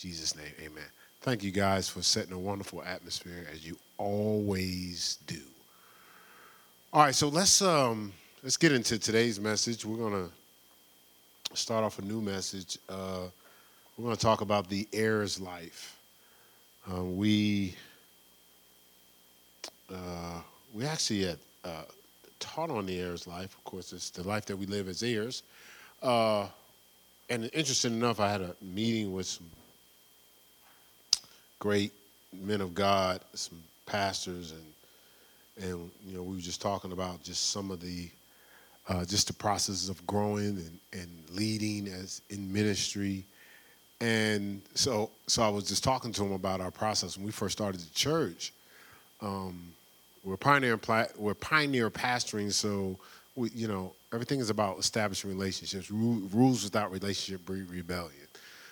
Jesus' name, amen. Thank you guys for setting a wonderful atmosphere as you always do. All right, so let's um let's get into today's message. We're gonna start off a new message. Uh, we're gonna talk about the heir's life. Uh, we uh, we actually had uh, taught on the heir's life. Of course, it's the life that we live as heirs. Uh, and interesting enough, I had a meeting with some great men of God, some pastors, and and you know we were just talking about just some of the uh, just the processes of growing and, and leading as in ministry. And so, so I was just talking to him about our process when we first started the church. Um, we're pioneer, we're pioneer pastoring, so we, you know, everything is about establishing relationships. Rules without relationship breed rebellion.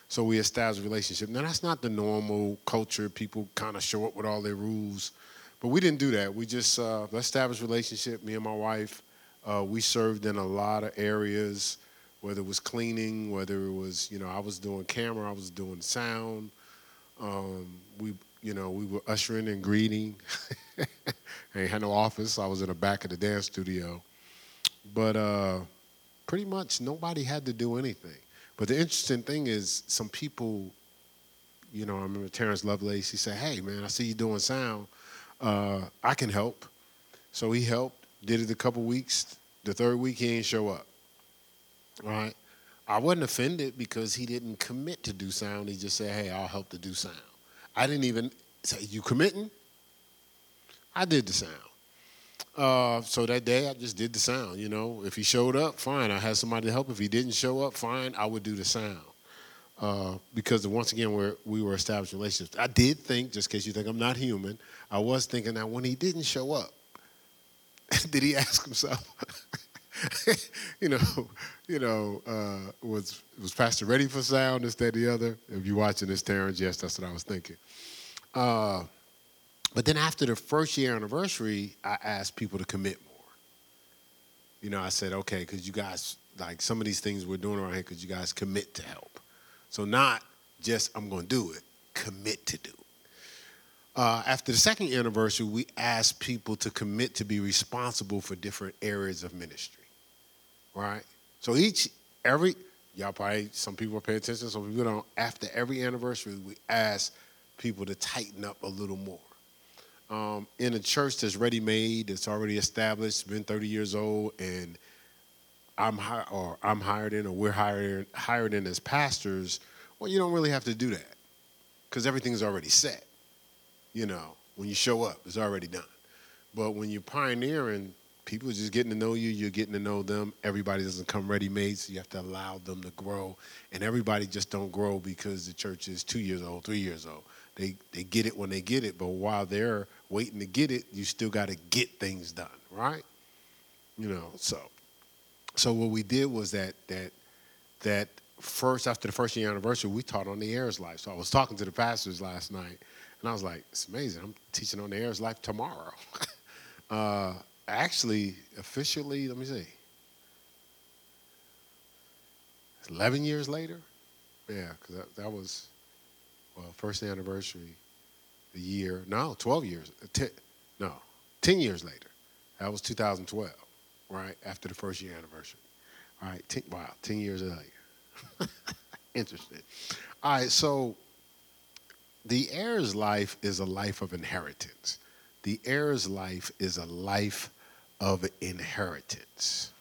So we establish a relationship. Now that's not the normal culture. People kind of show up with all their rules, but we didn't do that. We just uh, established relationship. Me and my wife, uh, we served in a lot of areas, whether it was cleaning, whether it was you know I was doing camera, I was doing sound. Um, we you know we were ushering and greeting. I ain't had no office. I was in the back of the dance studio, but uh, pretty much nobody had to do anything. But the interesting thing is, some people, you know, I remember Terrence Lovelace, he said, Hey, man, I see you doing sound. Uh, I can help. So he helped, did it a couple weeks. The third week, he ain't show up. Right. I wasn't offended because he didn't commit to do sound. He just said, Hey, I'll help to do sound. I didn't even say, You committing? I did the sound. Uh, so that day I just did the sound. You know, if he showed up, fine. I had somebody to help. If he didn't show up, fine. I would do the sound. Uh, because once again, we're, we were establishing relationships. I did think, just in case you think I'm not human, I was thinking that when he didn't show up, did he ask himself, you know, you know, uh, was was Pastor ready for sound? Is that the other? If you're watching this, Terrence, yes, that's what I was thinking. Uh, but then after the first year anniversary, I asked people to commit more. You know, I said, okay, because you guys, like some of these things we're doing around here, because you guys commit to help. So not just, I'm going to do it, commit to do it. Uh, after the second anniversary, we asked people to commit to be responsible for different areas of ministry. Right? So each, every, y'all probably, some people pay attention, some people don't. After every anniversary, we ask people to tighten up a little more um, in a church that's ready made, that's already established, been 30 years old, and I'm hi- or I'm hired in, or we're hired hired in as pastors, well, you don't really have to do that because everything's already set. You know, when you show up, it's already done. But when you're pioneering, people are just getting to know you. You're getting to know them. Everybody doesn't come ready made, so you have to allow them to grow. And everybody just don't grow because the church is two years old, three years old. They they get it when they get it, but while they're waiting to get it, you still got to get things done, right? You know, so so what we did was that that that first after the first year anniversary, we taught on the heirs life. So I was talking to the pastors last night, and I was like, "It's amazing! I'm teaching on the heirs life tomorrow." uh, actually, officially, let me see, eleven years later. Yeah, because that, that was well, first anniversary, the year, no, 12 years, uh, 10, no, 10 years later. That was 2012, right? After the first year anniversary. All right, ten, wow, 10 years later. Interesting. All right, so the heir's life is a life of inheritance. The heir's life is a life of inheritance.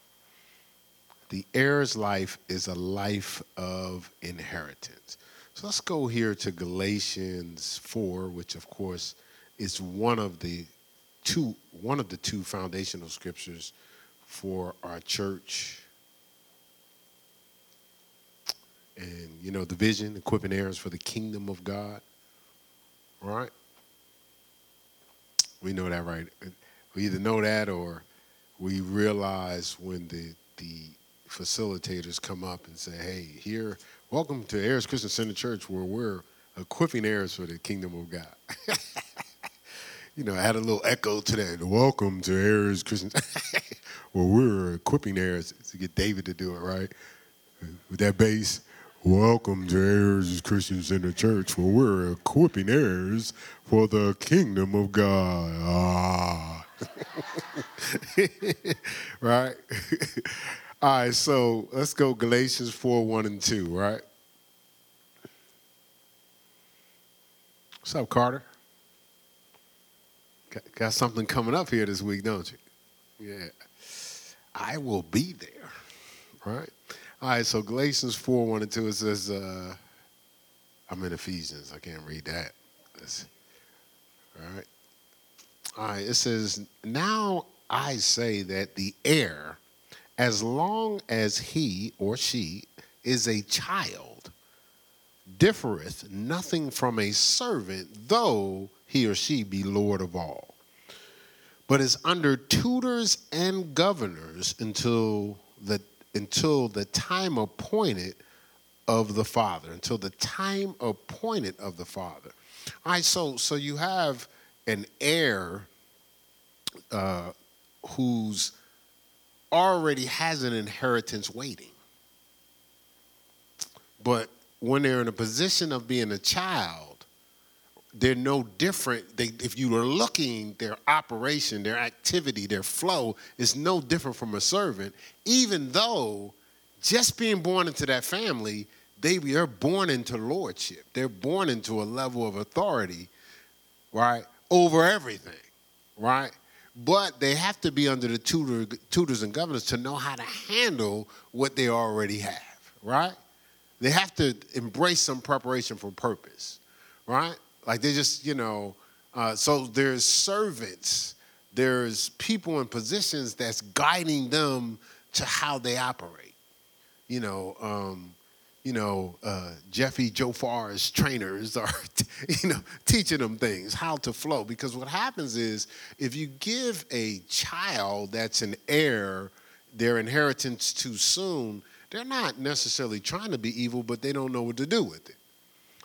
The heir's life is a life of inheritance. So let's go here to Galatians 4, which of course is one of the two one of the two foundational scriptures for our church. And you know, the vision, equipping heirs for the kingdom of God. Right? We know that right. We either know that or we realize when the the facilitators come up and say, hey, here Welcome to Heirs Christian Center Church, where we're equipping heirs for the kingdom of God. you know, I had a little echo to that. Welcome to Heirs Christian, where we're equipping heirs to get David to do it right with that bass. Welcome to Heirs Christian Center Church, where we're equipping heirs for the kingdom of God. Ah. right? All right, so let's go Galatians 4 1 and 2, right? What's up, Carter? Got, something coming up here this week, don't you? Yeah. I will be there, right? All right, so Galatians 4 1 and 2, it says, uh, I'm in Ephesians. I can't read that. That's, all right. All right, it says, Now I say that the heir, as long as he or she is a child, differeth nothing from a servant, though he or she be Lord of all, but is under tutors and governors until the until the time appointed of the Father, until the time appointed of the Father. All right, so so you have an heir uh, who's already has an inheritance waiting. But when they're in a position of being a child, they're no different. They, if you are looking, their operation, their activity, their flow is no different from a servant, even though just being born into that family, they they are born into lordship. They're born into a level of authority, right, over everything, right? But they have to be under the tutor, tutors and governors to know how to handle what they already have, right? They have to embrace some preparation for purpose, right? Like they just, you know, uh, so there's servants, there's people in positions that's guiding them to how they operate. You know, um, you know, uh, Jeffy Jofar's trainers are, you know, teaching them things, how to flow. Because what happens is if you give a child that's an heir their inheritance too soon, they're not necessarily trying to be evil, but they don't know what to do with it.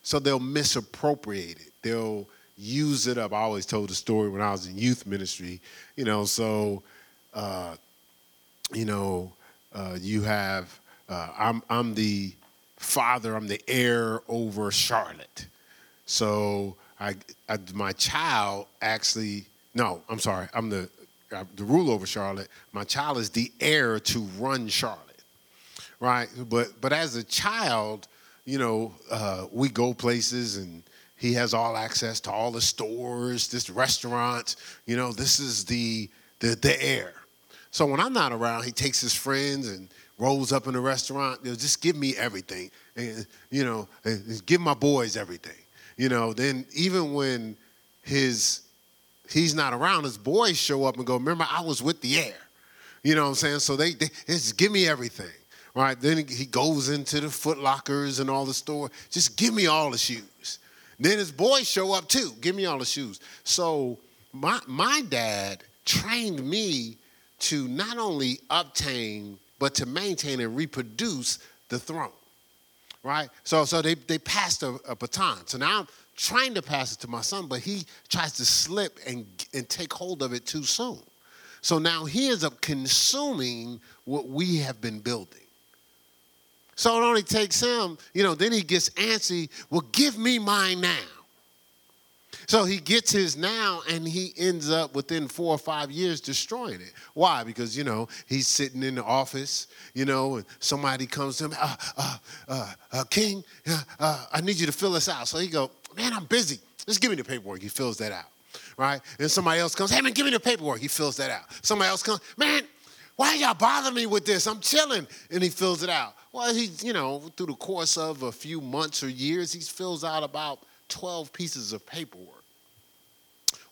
So they'll misappropriate it. They'll use it up. I always told the story when I was in youth ministry, you know, so, uh, you know, uh, you have, uh, I'm, I'm the father, I'm the heir over Charlotte. So I, I my child actually, no, I'm sorry, I'm the, uh, the rule over Charlotte. My child is the heir to run Charlotte, right? But, but as a child, you know, uh, we go places and he has all access to all the stores, this restaurant, you know, this is the, the, the heir. So when I'm not around, he takes his friends and rolls up in the restaurant. You know, just give me everything, and you know, give my boys everything. You know, then even when his he's not around, his boys show up and go, "Remember, I was with the heir. You know what I'm saying? So they, they just give me everything. Right? Then he goes into the Foot Lockers and all the store. Just give me all the shoes. Then his boys show up too. Give me all the shoes. So my my dad trained me to not only obtain but to maintain and reproduce the throne. Right? So, so they, they passed a, a baton. So now I'm trying to pass it to my son, but he tries to slip and, and take hold of it too soon. So now he ends up consuming what we have been building. So it only takes him, you know, then he gets antsy, well, give me mine now. So he gets his now and he ends up within four or five years destroying it. Why? Because, you know, he's sitting in the office, you know, and somebody comes to him, uh, uh, uh, uh King, uh, uh, I need you to fill this out. So he go, man, I'm busy. Just give me the paperwork. He fills that out, right? And somebody else comes, hey, man, give me the paperwork. He fills that out. Somebody else comes, man, why y'all bother me with this? I'm chilling. And he fills it out. Well, he, you know, through the course of a few months or years, he fills out about 12 pieces of paperwork.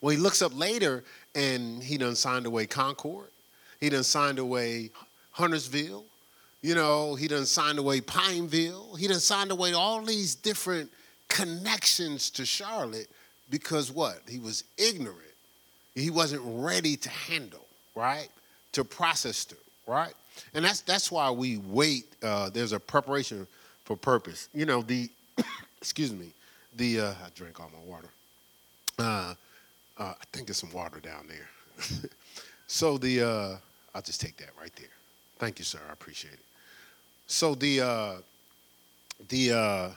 Well, he looks up later and he done signed away Concord. He done signed away Huntersville. You know, he done signed away Pineville. He done signed away all these different connections to Charlotte because what? He was ignorant. He wasn't ready to handle, right? To process through, right? And that's that's why we wait. Uh, there's a preparation for purpose. You know, the excuse me, the uh, I drank all my water. Uh, uh, I think there's some water down there. so the uh, I'll just take that right there. Thank you, sir. I appreciate it. So the uh, the uh,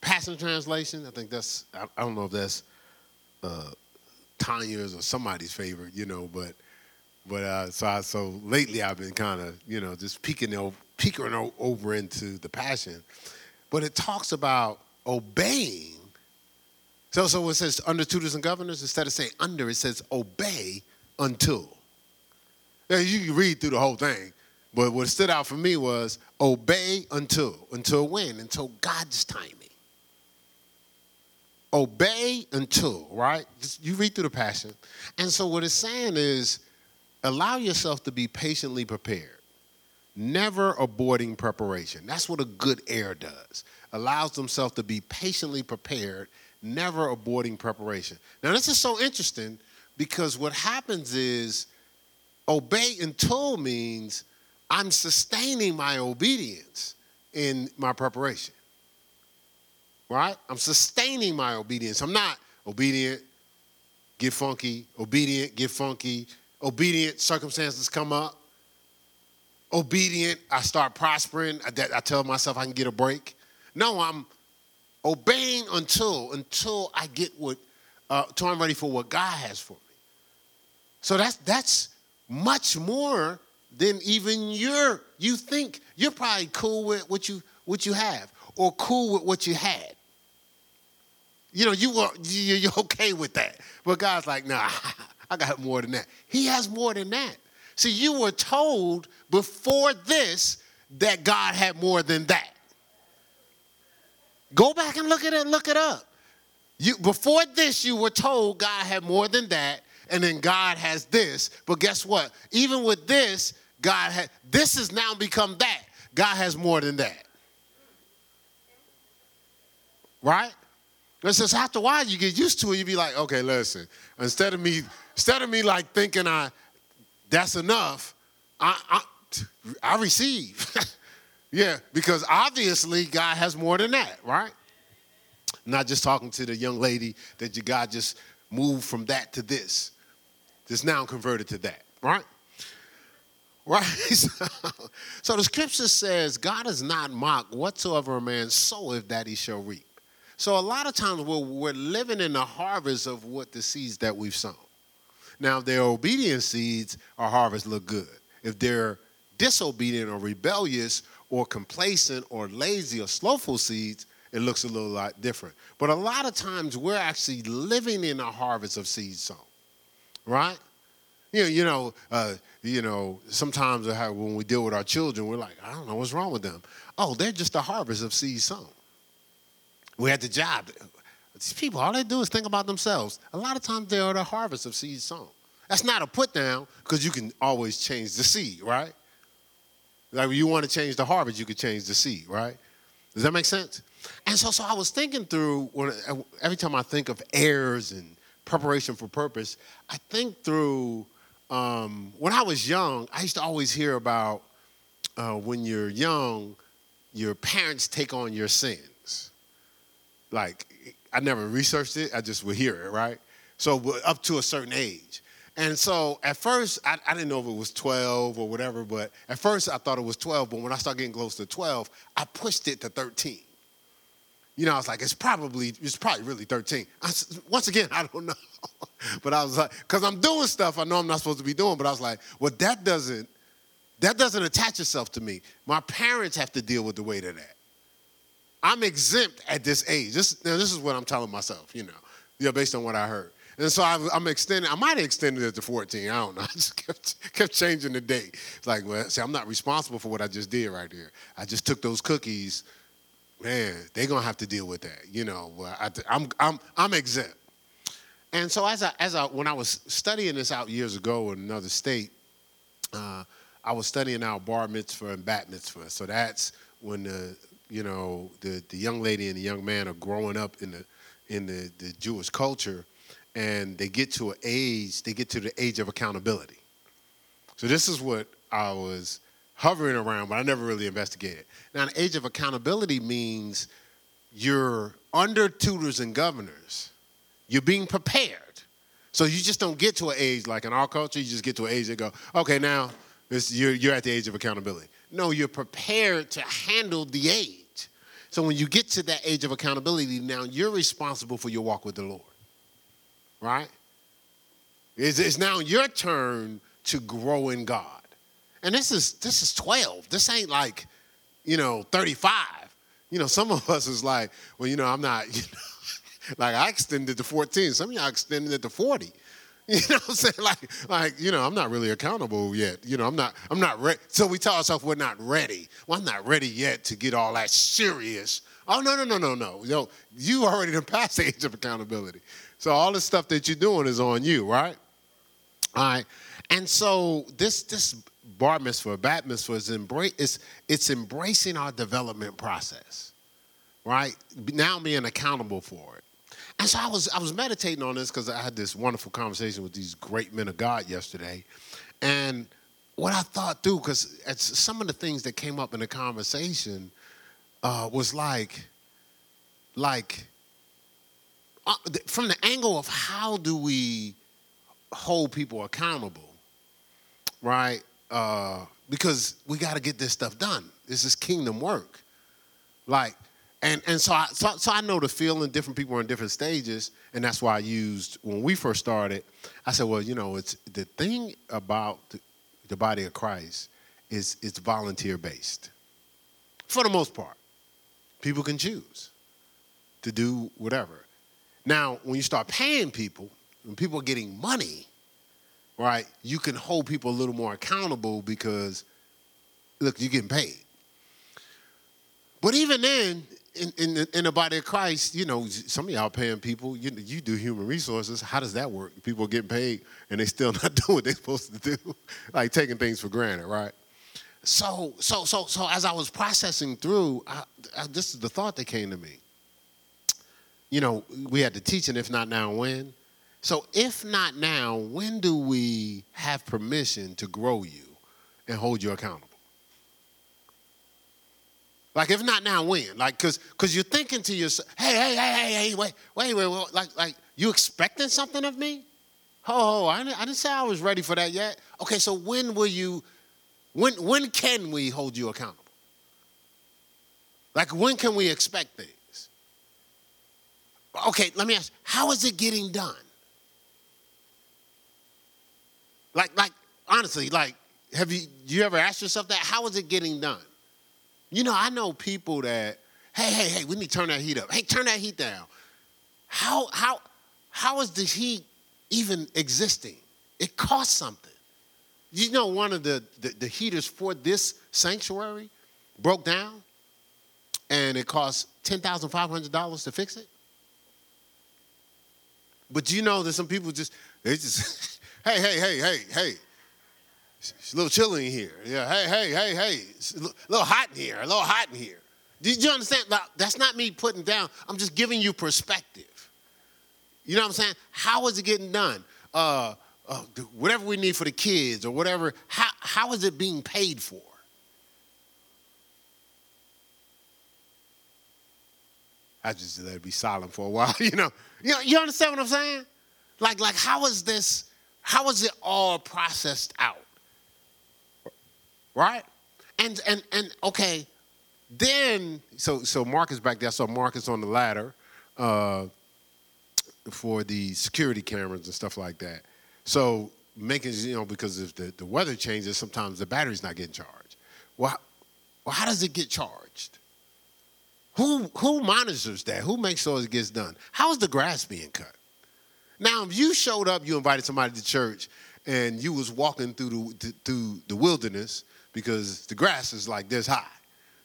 Passion Translation. I think that's I, I don't know if that's uh, Tanya's or somebody's favorite, you know, but but uh, so I, so lately I've been kind of you know just peeking over, peeking over into the Passion, but it talks about obeying. So so it says under tutors and governors instead of saying under it says obey until. Now you can read through the whole thing, but what stood out for me was obey until until when until God's timing obey until, right? You read through the passion. And so what it's saying is allow yourself to be patiently prepared. Never aborting preparation. That's what a good heir does. Allows themselves to be patiently prepared, never aborting preparation. Now this is so interesting because what happens is obey until means I'm sustaining my obedience in my preparation right? I'm sustaining my obedience. I'm not obedient, get funky, obedient, get funky, obedient, circumstances come up. Obedient, I start prospering. I, I tell myself I can get a break. No, I'm obeying until until I get what uh, until I'm ready for what God has for me. So that's that's much more than even your you think you're probably cool with what you what you have or cool with what you had. You know, you were you're okay with that. But God's like, nah, I got more than that. He has more than that. See, you were told before this that God had more than that. Go back and look at it, look it up. You before this, you were told God had more than that, and then God has this. But guess what? Even with this, God had this has now become that. God has more than that. Right? It says after a while you get used to it, you be like, okay, listen. Instead of me, instead of me like thinking I that's enough, I I, I receive. yeah, because obviously God has more than that, right? Not just talking to the young lady that you God just moved from that to this. Just now converted to that, right? Right? so the scripture says, God is not mocked whatsoever a man soweth that he shall reap. So a lot of times we're, we're living in the harvest of what the seeds that we've sown. Now, if they're obedient seeds, our harvest look good. If they're disobedient or rebellious or complacent or lazy or slowful seeds, it looks a little lot different. But a lot of times we're actually living in a harvest of seeds sown, right? You know, you know, uh, you know. Sometimes when we deal with our children, we're like, I don't know what's wrong with them. Oh, they're just a harvest of seeds sown. We had the job. These people, all they do is think about themselves. A lot of times they are the harvest of seeds sown. That's not a put down because you can always change the seed, right? Like you want to change the harvest, you could change the seed, right? Does that make sense? And so, so I was thinking through when, every time I think of heirs and preparation for purpose, I think through um, when I was young. I used to always hear about uh, when you're young, your parents take on your sins. like I never researched it. I just would hear it, right? So up to a certain age. And so at first, I, I, didn't know if it was 12 or whatever, but at first I thought it was 12. But when I started getting close to 12, I pushed it to 13. You know, I was like, it's probably, it's probably really 13. I, once again, I don't know. but I was like, because I'm doing stuff I know I'm not supposed to be doing, but I was like, well, that doesn't, that doesn't attach itself to me. My parents have to deal with the weight of that. I'm exempt at this age. This, now, this is what I'm telling myself, you know, yeah, based on what I heard. And so I, am extending, I might have extended it to 14. I don't know. I just kept, kept changing the date. It's like, well, see, I'm not responsible for what I just did right here. I just took those cookies. Man, they're going to have to deal with that. You know, I, I'm, I'm, I'm exempt. And so as I, as I, when I was studying this out years ago in another state, uh, I was studying out bar mitzvah and bat mitzvah. So that's when the you know, the, the young lady and the young man are growing up in the in the, the Jewish culture and they get to an age, they get to the age of accountability. So this is what I was hovering around, but I never really investigated. Now, the age of accountability means you're under tutors and governors. You're being prepared. So you just don't get to an age like in our culture, you just get to an age that go, okay, now you're, you're at the age of accountability. No, you're prepared to handle the age. So when you get to that age of accountability, now you're responsible for your walk with the Lord. Right? It's, it's now your turn to grow in God. And this is this is 12. This ain't like, you know, 35. You know, some of us is like, well, you know, I'm not, you know, like I extended to 14. Some of y'all extended it to 40. You know I'm saying? Like, like, you know, I'm not really accountable yet. You know, I'm not, I'm not ready. So we tell ourselves we're not ready. Well, I'm not ready yet to get all that serious. Oh, no, no, no, no, no. Know, you already done past the age of accountability. So all the stuff that you're doing is on you, right? All right. And so this this bar mitzvah, bat mitzvah is embrace it's, it's embracing our development process, right? Now being accountable for it. And so I was I was meditating on this because I had this wonderful conversation with these great men of God yesterday, and what I thought through because some of the things that came up in the conversation uh, was like, like from the angle of how do we hold people accountable, right? Uh, because we got to get this stuff done. This is kingdom work, like and and so I so, so I know the feeling. Different people are in different stages, and that's why I used when we first started. I said, well, you know, it's the thing about the, the body of Christ is it's volunteer based, for the most part. People can choose to do whatever. Now, when you start paying people, when people are getting money, right, you can hold people a little more accountable because look, you're getting paid. But even then, in, in, in the body of Christ, you know, some of y'all paying people, you, you do human resources. How does that work? People are getting paid and they still not doing what they're supposed to do, like taking things for granted, right? So, so, so, so as I was processing through, I, I, this is the thought that came to me. You know, we had to teach, and if not now, when? So, if not now, when do we have permission to grow you and hold you accountable? Like if not now, when? Like cause cause you're thinking to yourself, hey, hey, hey, hey, hey, wait, wait, wait, wait. like like you expecting something of me? Oh, I didn't, I didn't say I was ready for that yet. Okay, so when will you? When when can we hold you accountable? Like when can we expect things? Okay, let me ask. How is it getting done? Like like honestly, like have you you ever asked yourself that? How is it getting done? You know, I know people that, hey, hey, hey, we need to turn that heat up. Hey, turn that heat down. How how how is the heat even existing? It costs something. You know, one of the, the, the heaters for this sanctuary broke down and it cost $10,500 to fix it. But you know that some people just, they just, hey, hey, hey, hey, hey, it's a little chilly in here. Yeah, hey, hey, hey, hey. It's a little hot in here. A little hot in here. Did you understand? That's not me putting down. I'm just giving you perspective. You know what I'm saying? How is it getting done? Uh, uh, whatever we need for the kids or whatever. How how is it being paid for? I just let it be silent for a while. You know, you know, you understand what I'm saying? Like like how is this? How is it all processed out? right? And and and okay, then so so Marcus back there. I saw Marcus on the ladder uh, for the security cameras and stuff like that. So making you know because if the, the weather changes, sometimes the battery's not getting charged. Well, well, how does it get charged? Who who monitors that? Who makes sure it gets done? How is the grass being cut? Now, if you showed up, you invited somebody to church, and you was walking through the through the wilderness, because the grass is like this high.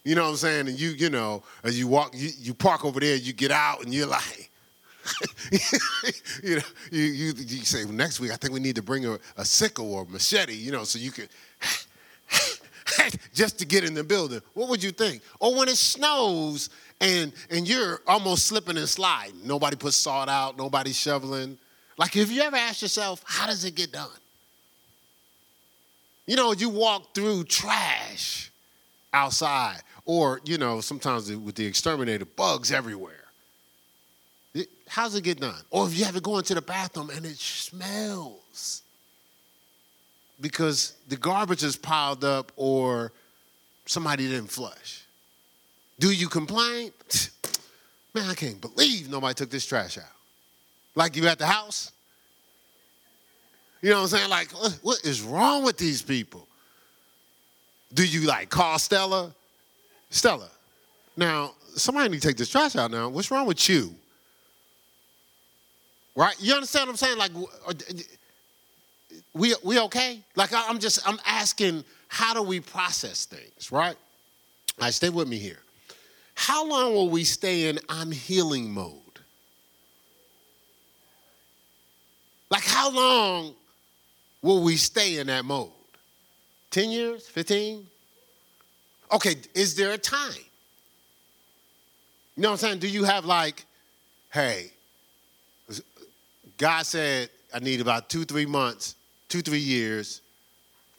You know what I'm saying? And you, you know, as you walk, you, you park over there, you get out, and you're like, you know, you, you, you say, well, next week I think we need to bring a, a sickle or a machete, you know, so you could, just to get in the building. What would you think? Or when it snows and, and you're almost slipping and sliding, nobody puts salt out, nobody shoveling. Like, if you ever ask yourself, how does it get done? You know, you walk through trash outside, or, you know, sometimes with the exterminator, bugs everywhere. how's it get done? Or if you have to go into the bathroom and it smells because the garbage is piled up or somebody didn't flush? Do you complain? Man, I can't believe nobody took this trash out. Like you at the house? You know what I'm saying? Like, what is wrong with these people? Do you like call Stella? Stella, now somebody need to take this trash out now. What's wrong with you? Right? You understand what I'm saying? Like, uh, we we okay? Like, I'm just I'm asking, how do we process things? Right? All right, stay with me here. How long will we stay in I'm healing mode? Like, how long will we stay in that mode? 10 years? 15? Okay, is there a time? You know what I'm saying? Do you have like, hey, God said I need about two, three months, two, three years,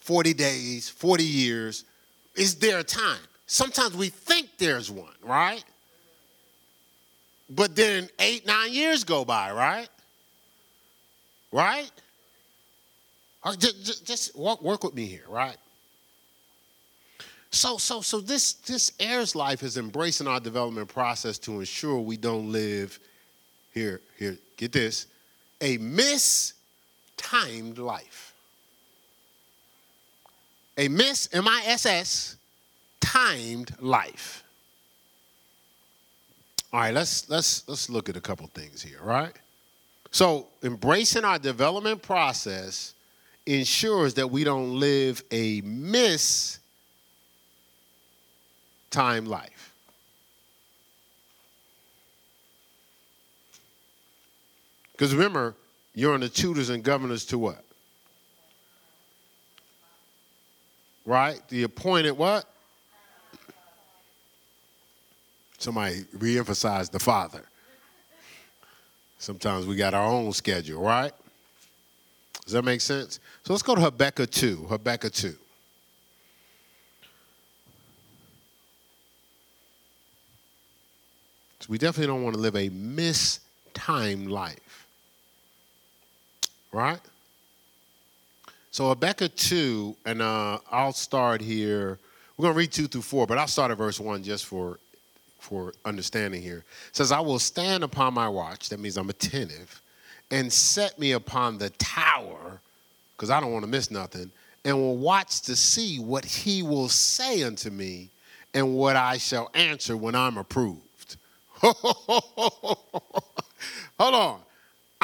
40 days, 40 years. Is there a time? Sometimes we think there's one, right? But then eight, nine years go by, right? Right? Uh, just, just work, with me here, right? So, so, so this this heirs life is embracing our development process to ensure we don't live here. Here, get this, a mistimed life. A miss M I S S timed life. All right, let's let's let's look at a couple things here, right? So, embracing our development process ensures that we don't live a miss time life. Because remember, you're on the tutors and governors to what? Right? The appointed what? Somebody reemphasize the father. Sometimes we got our own schedule, right? Does that make sense? So let's go to Habakkuk 2. Habakkuk 2. So we definitely don't want to live a mistimed life. Right? So Habakkuk 2, and uh, I'll start here. We're going to read 2 through 4, but I'll start at verse 1 just for for understanding here. It says, I will stand upon my watch, that means I'm attentive, and set me upon the tower, because I don't want to miss nothing, and will watch to see what he will say unto me and what I shall answer when I'm approved. Hold on.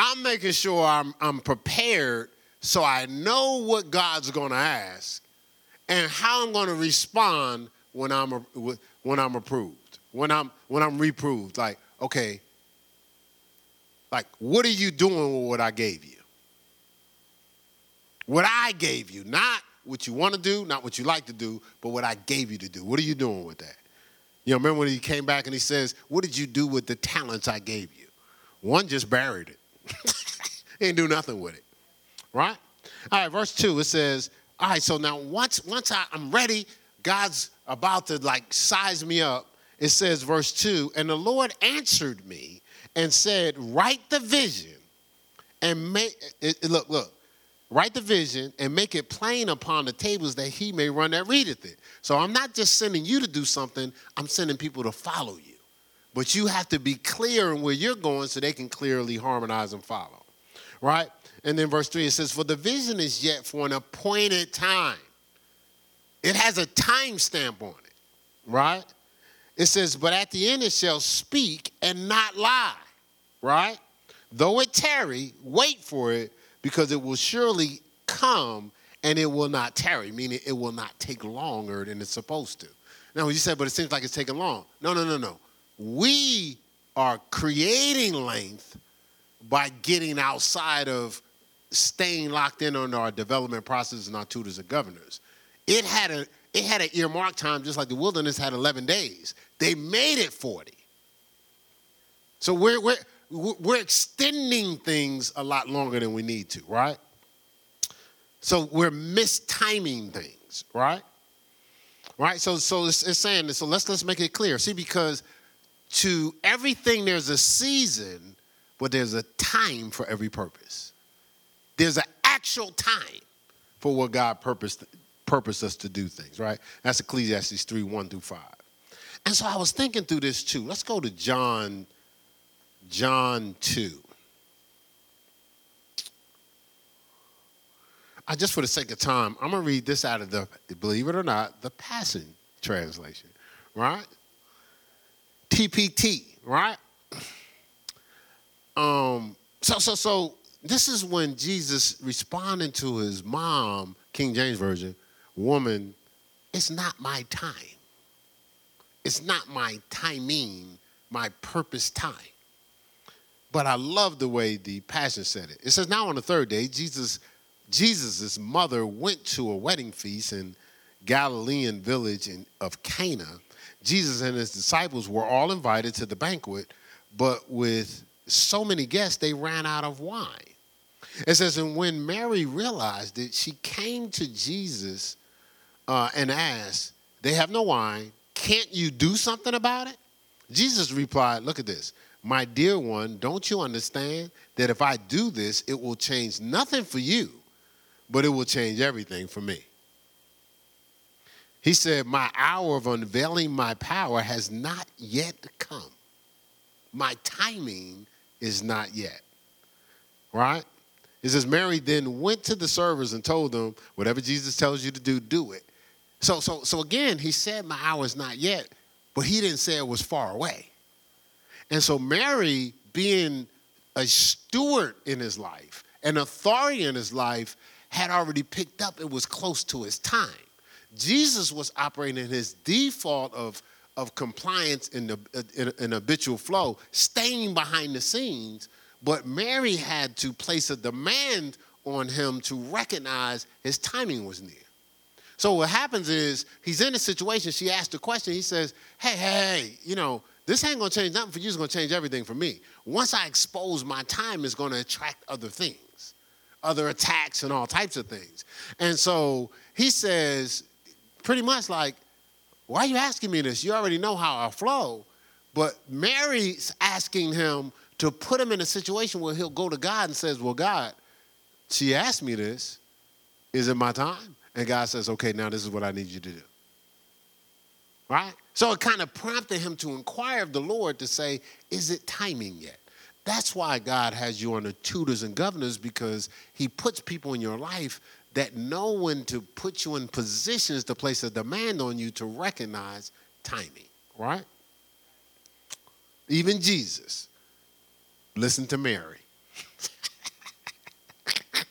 I'm making sure I'm, I'm prepared so I know what God's going to ask and how I'm going to respond when I'm, when I'm approved when I'm when I'm reproved. Like, okay, like what are you doing with what I gave you? What I gave you, not what you want to do, not what you like to do, but what I gave you to do. What are you doing with that? You know, remember when he came back and he says, What did you do with the talents I gave you? One just buried it. he do nothing with it. Right? All right, verse 2, it says, All right, so now once once I, I'm ready, God's about to like size me up it says, verse 2 And the Lord answered me and said, Write the vision and make it, look, look, write the vision and make it plain upon the tables that he may run that readeth it. So I'm not just sending you to do something, I'm sending people to follow you. But you have to be clear in where you're going so they can clearly harmonize and follow. Right? And then verse 3 it says, For the vision is yet for an appointed time. It has a time stamp on it, right? It says, But at the end it shall speak and not lie, right? Though it tarry, wait for it, because it will surely come and it will not tarry, meaning it will not take longer than it's supposed to. Now, you said, but it seems like it's taking long. No, no, no, no. We are creating length by getting outside of staying locked in on our development process and our tutors and governors. It had a it had an earmark time just like the wilderness had 11 days. They made it 40. So we're, we're, we're extending things a lot longer than we need to, right? So we're mistiming things, right? Right? So, so it's, it's saying this. So let's, let's make it clear. See, because to everything there's a season, but there's a time for every purpose. There's an actual time for what God purposed purpose us to do things, right? That's Ecclesiastes 3 1 through 5. And so I was thinking through this too. Let's go to John, John 2. I just for the sake of time, I'm gonna read this out of the, believe it or not, the Passion Translation, right? TPT, right? Um, so so so this is when Jesus responding to his mom, King James Version, woman, it's not my time. It's not my timing, my purpose time. But I love the way the Passion said it. It says, Now on the third day, Jesus, Jesus's mother went to a wedding feast in Galilean village in, of Cana. Jesus and his disciples were all invited to the banquet, but with so many guests, they ran out of wine. It says, and when Mary realized it, she came to Jesus uh, and asked, They have no wine. Can't you do something about it? Jesus replied, Look at this. My dear one, don't you understand that if I do this, it will change nothing for you, but it will change everything for me? He said, My hour of unveiling my power has not yet come. My timing is not yet. Right? It says, Mary then went to the servers and told them, Whatever Jesus tells you to do, do it. So, so, so again, he said, My hour is not yet, but he didn't say it was far away. And so, Mary, being a steward in his life, an authority in his life, had already picked up it was close to his time. Jesus was operating in his default of, of compliance in the in, in habitual flow, staying behind the scenes, but Mary had to place a demand on him to recognize his timing was near. So what happens is he's in a situation, she asked a question, he says, hey, hey, you know, this ain't gonna change nothing for you, it's gonna change everything for me. Once I expose my time, it's gonna attract other things, other attacks and all types of things. And so he says, pretty much like, why are you asking me this? You already know how I flow. But Mary's asking him to put him in a situation where he'll go to God and says, Well, God, she asked me this. Is it my time? And God says, okay, now this is what I need you to do. Right? So it kind of prompted him to inquire of the Lord to say, is it timing yet? That's why God has you on the tutors and governors because he puts people in your life that know when to put you in positions to place a demand on you to recognize timing, right? Even Jesus. Listen to Mary.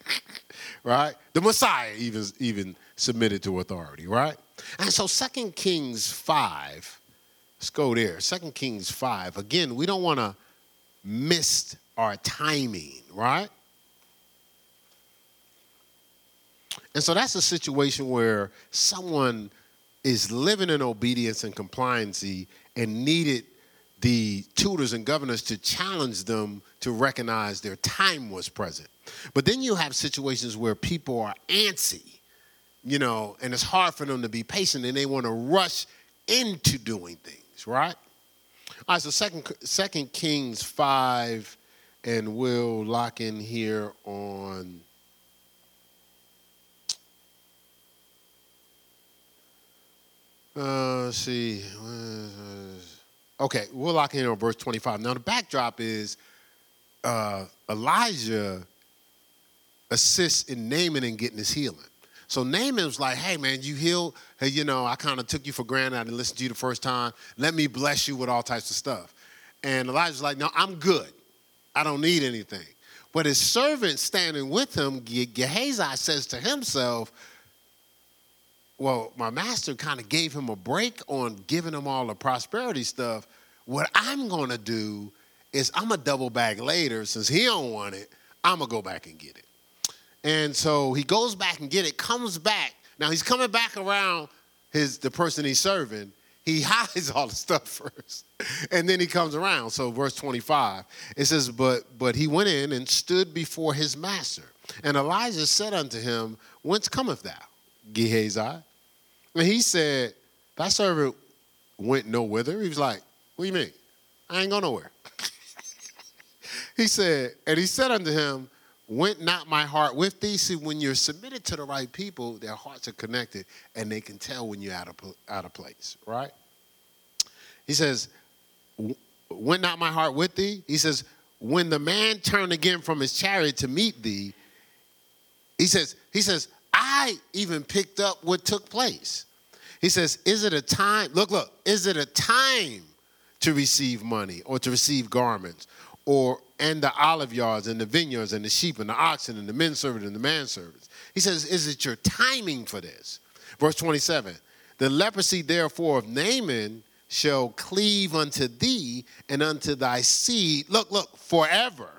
right? The Messiah even, even submitted to authority, right? And so Second Kings 5, let's go there. Second Kings 5. Again, we don't want to miss our timing, right? And so that's a situation where someone is living in obedience and compliancy and needed the tutors and governors to challenge them to recognize their time was present. But then you have situations where people are antsy, you know, and it's hard for them to be patient and they want to rush into doing things, right? All right, so second, second Kings 5, and we'll lock in here on. Uh, let's see. Okay, we'll lock in on verse 25. Now, the backdrop is uh, Elijah assists in Naaman and getting his healing. So Naaman was like, hey, man, you healed. Hey, you know, I kind of took you for granted. I didn't listen to you the first time. Let me bless you with all types of stuff. And Elijah's like, no, I'm good. I don't need anything. But his servant standing with him, Gehazi, says to himself, well, my master kind of gave him a break on giving him all the prosperity stuff. What I'm going to do is I'm going to double back later. Since he don't want it, I'm going to go back and get it. And so he goes back and get it, comes back. Now he's coming back around his the person he's serving. He hides all the stuff first. And then he comes around. So verse 25, it says, But but he went in and stood before his master. And Elijah said unto him, Whence cometh thou, Gehazi? And he said, Thy servant went no whither. He was like, What do you mean? I ain't going nowhere. he said, and he said unto him, went not my heart with thee? See, when you're submitted to the right people, their hearts are connected and they can tell when you're out of, out of place, right? He says, Went not my heart with thee? He says, When the man turned again from his chariot to meet thee, he says, he says, I even picked up what took place. He says, Is it a time? Look, look, is it a time to receive money or to receive garments or and the olive yards and the vineyards and the sheep and the oxen and the men servants and the manservants. He says, Is it your timing for this? Verse 27 The leprosy, therefore, of Naaman shall cleave unto thee and unto thy seed. Look, look, forever.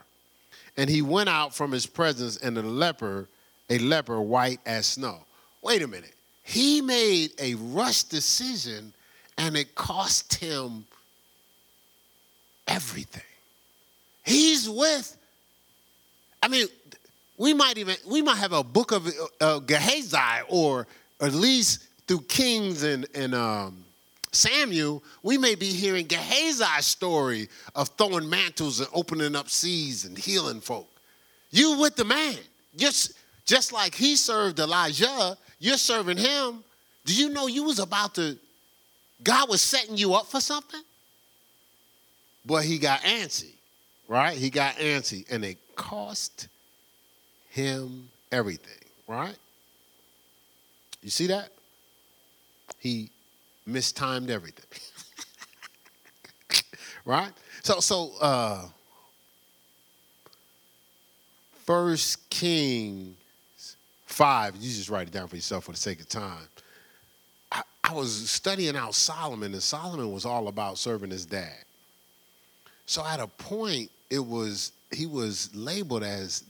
And he went out from his presence, and a leper, a leper white as snow. Wait a minute. He made a rush decision, and it cost him everything. He's with. I mean, we might even we might have a book of uh, Gehazi, or at least through Kings and and um, Samuel, we may be hearing Gehazi's story of throwing mantles and opening up seas and healing folk. You with the man, just just like he served Elijah, you're serving him. Do you know you was about to? God was setting you up for something, but he got antsy right? He got antsy, and it cost him everything, right? You see that? He mistimed everything. right? So so uh First Kings 5, you just write it down for yourself for the sake of time. I, I was studying out Solomon, and Solomon was all about serving his dad. So at a point, it was he was labeled as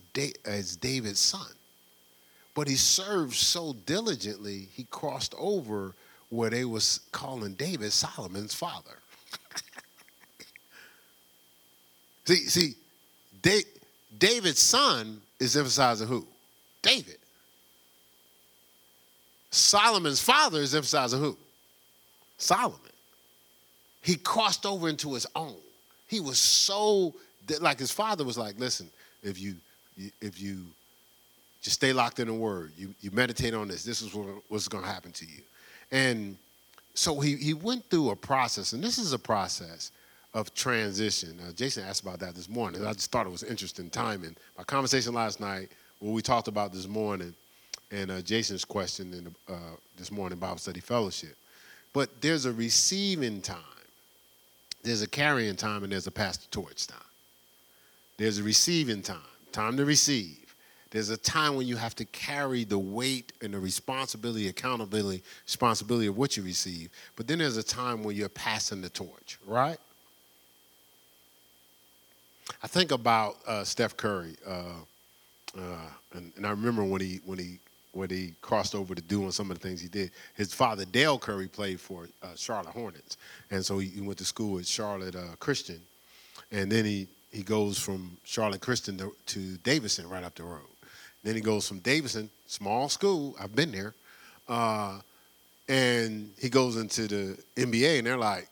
as David's son. But he served so diligently, he crossed over where they was calling David Solomon's father. see, see, David's son is emphasizing who? David. Solomon's father is emphasizing who? Solomon. He crossed over into his own. He was so like his father was like, listen, if you if you just stay locked in the word, you, you meditate on this, this is what, what's going to happen to you. And so he, he went through a process, and this is a process of transition. Jason asked about that this morning. I just thought it was interesting timing. My conversation last night, what we talked about this morning, and uh, Jason's question in the, uh, this morning Bible study fellowship. But there's a receiving time, there's a carrying time, and there's a pastor torch time. There's a receiving time, time to receive. There's a time when you have to carry the weight and the responsibility, accountability, responsibility of what you receive. But then there's a time when you're passing the torch, right? I think about uh, Steph Curry, uh, uh, and, and, I remember when he when he when he crossed over to doing some of the things he did. His father Dell Curry played for uh, Charlotte Hornets, and so he, he, went to school at Charlotte uh, Christian, and then he he goes from Charlotte Christian to, to Davidson right up the road. Then he goes from Davidson, small school, I've been there, uh, and he goes into the NBA, and they're like,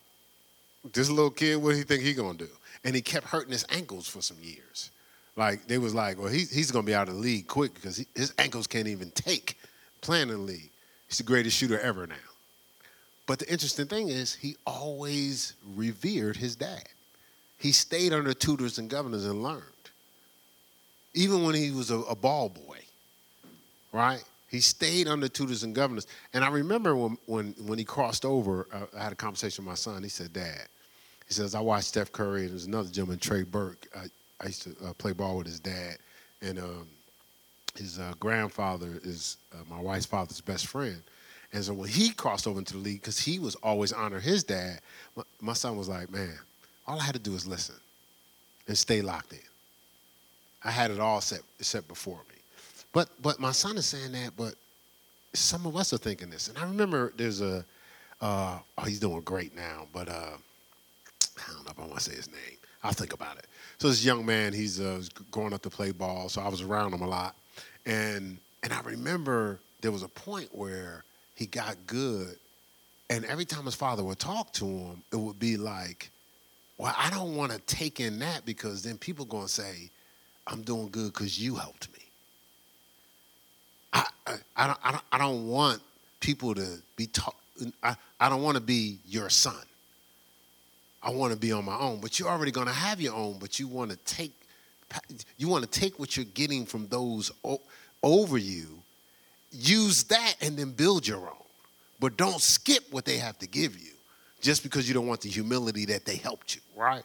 this little kid, what do you think he gonna do? And he kept hurting his ankles for some years. Like they was like, well, he, he's gonna be out of the league quick because he, his ankles can't even take playing in the league. He's the greatest shooter ever now. But the interesting thing is, he always revered his dad. He stayed under tutors and governors and learned. Even when he was a, a ball boy, right? He stayed under tutors and governors. And I remember when, when, when he crossed over, uh, I had a conversation with my son. He said, Dad, he says, I watched Steph Curry and there's another gentleman, Trey Burke. I, I used to uh, play ball with his dad. And um, his uh, grandfather is uh, my wife's father's best friend. And so when he crossed over into the league, because he was always honor his dad, my, son was like, man, all I had to do was listen and stay locked in. I had it all set, set before me. But but my son is saying that, but some of us are thinking this. And I remember there's a, uh, oh, he's doing great now, but uh, I don't know if I want to say his name. I'll think about it. So this young man, he's uh, going up to play ball, so I was around him a lot. And, and I remember there was a point where he got good, and every time his father would talk to him, it would be like, well, I don't want to take in that because then people to say, I'm doing good because you helped me. I, I, don't, I, don't, I don't want people to be taught. I, I don't want to be your son. I want to be on my own. But you're already going to have your own, but you want to take you want to take what you're getting from those over you, use that and then build your own. But don't skip what they have to give you just because you don't want the humility that they helped you, right?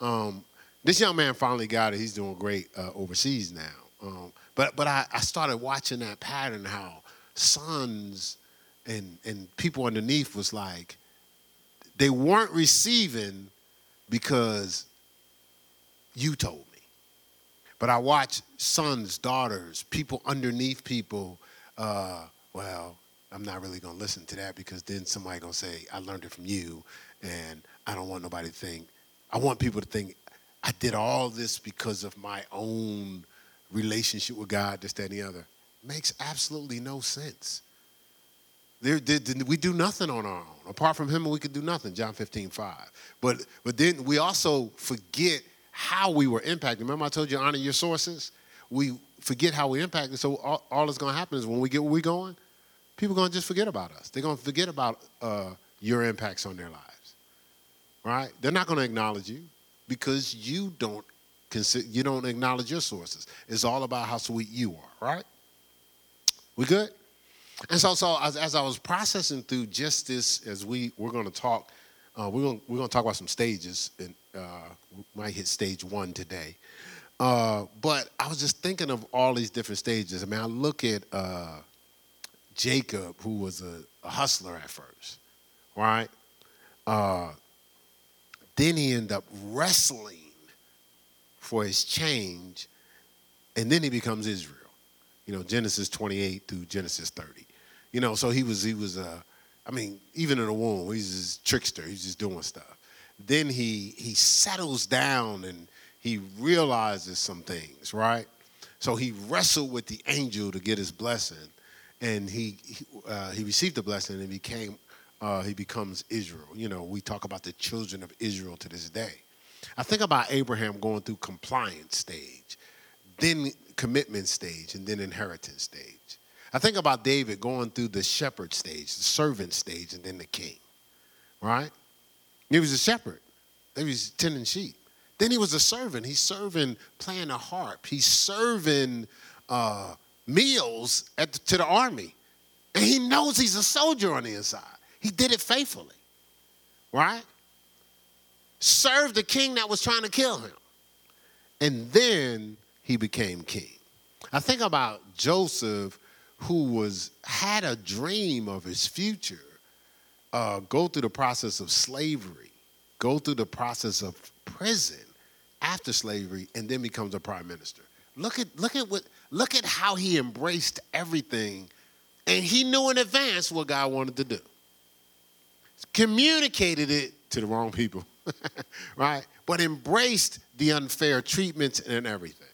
Um, this young man finally got it. He's doing great uh, overseas now. Um, but but I, I started watching that pattern how sons and and people underneath was like they weren't receiving because you told me. But I watch sons, daughters, people underneath people. Uh, well, I'm not really gonna listen to that because then somebody gonna say I learned it from you, and I don't want nobody to think. I want people to think I did all this because of my own relationship with God, this, that, and the other. Makes absolutely no sense. There, we do nothing on our own. Apart from him, we could do nothing, John 15, 5. But, but then we also forget how we were impacted. Remember I told you honor your sources? We forget how we impacted. So all, all that's going to happen is when we get where we're going, people are going to just forget about us. They're going to forget about uh, your impacts on their lives, right? They're not going to acknowledge you because you don't consider, you don't acknowledge your sources. It's all about how sweet you are, right? We good? And so, so as, as I was processing through just this, as we we're going to talk, uh, we're going we're going to talk about some stages, and uh, we might hit stage one today. Uh, but I was just thinking of all these different stages. I mean, I look at uh, Jacob, who was a, a, hustler at first, right? Uh, then he ended up wrestling for his change, and then he becomes Israel. You know, Genesis 28 through Genesis 30. You know, so he was he was uh, I mean, even in the womb, he's just trickster. He's just doing stuff. Then he he settles down and he realizes some things, right? So he wrestled with the angel to get his blessing, and he he, uh, he received the blessing and became uh, he becomes Israel. You know, we talk about the children of Israel to this day. I think about Abraham going through compliance stage, then commitment stage, and then inheritance stage. I think about David going through the shepherd stage, the servant stage, and then the king. Right? He was a shepherd. He was tending sheep. Then he was a servant. He's serving, playing a harp. He's serving uh, meals the, to the army. And he knows he's a soldier on the inside. He did it faithfully, right? Served the king that was trying to kill him. And then he became king. I think about Joseph, who was had a dream of his future, uh, go through the process of slavery, go through the process of prison after slavery, and then becomes a prime minister. Look at look at what look at how he embraced everything, and he knew in advance what God wanted to do communicated it to the wrong people, right? But embraced the unfair treatments and everything.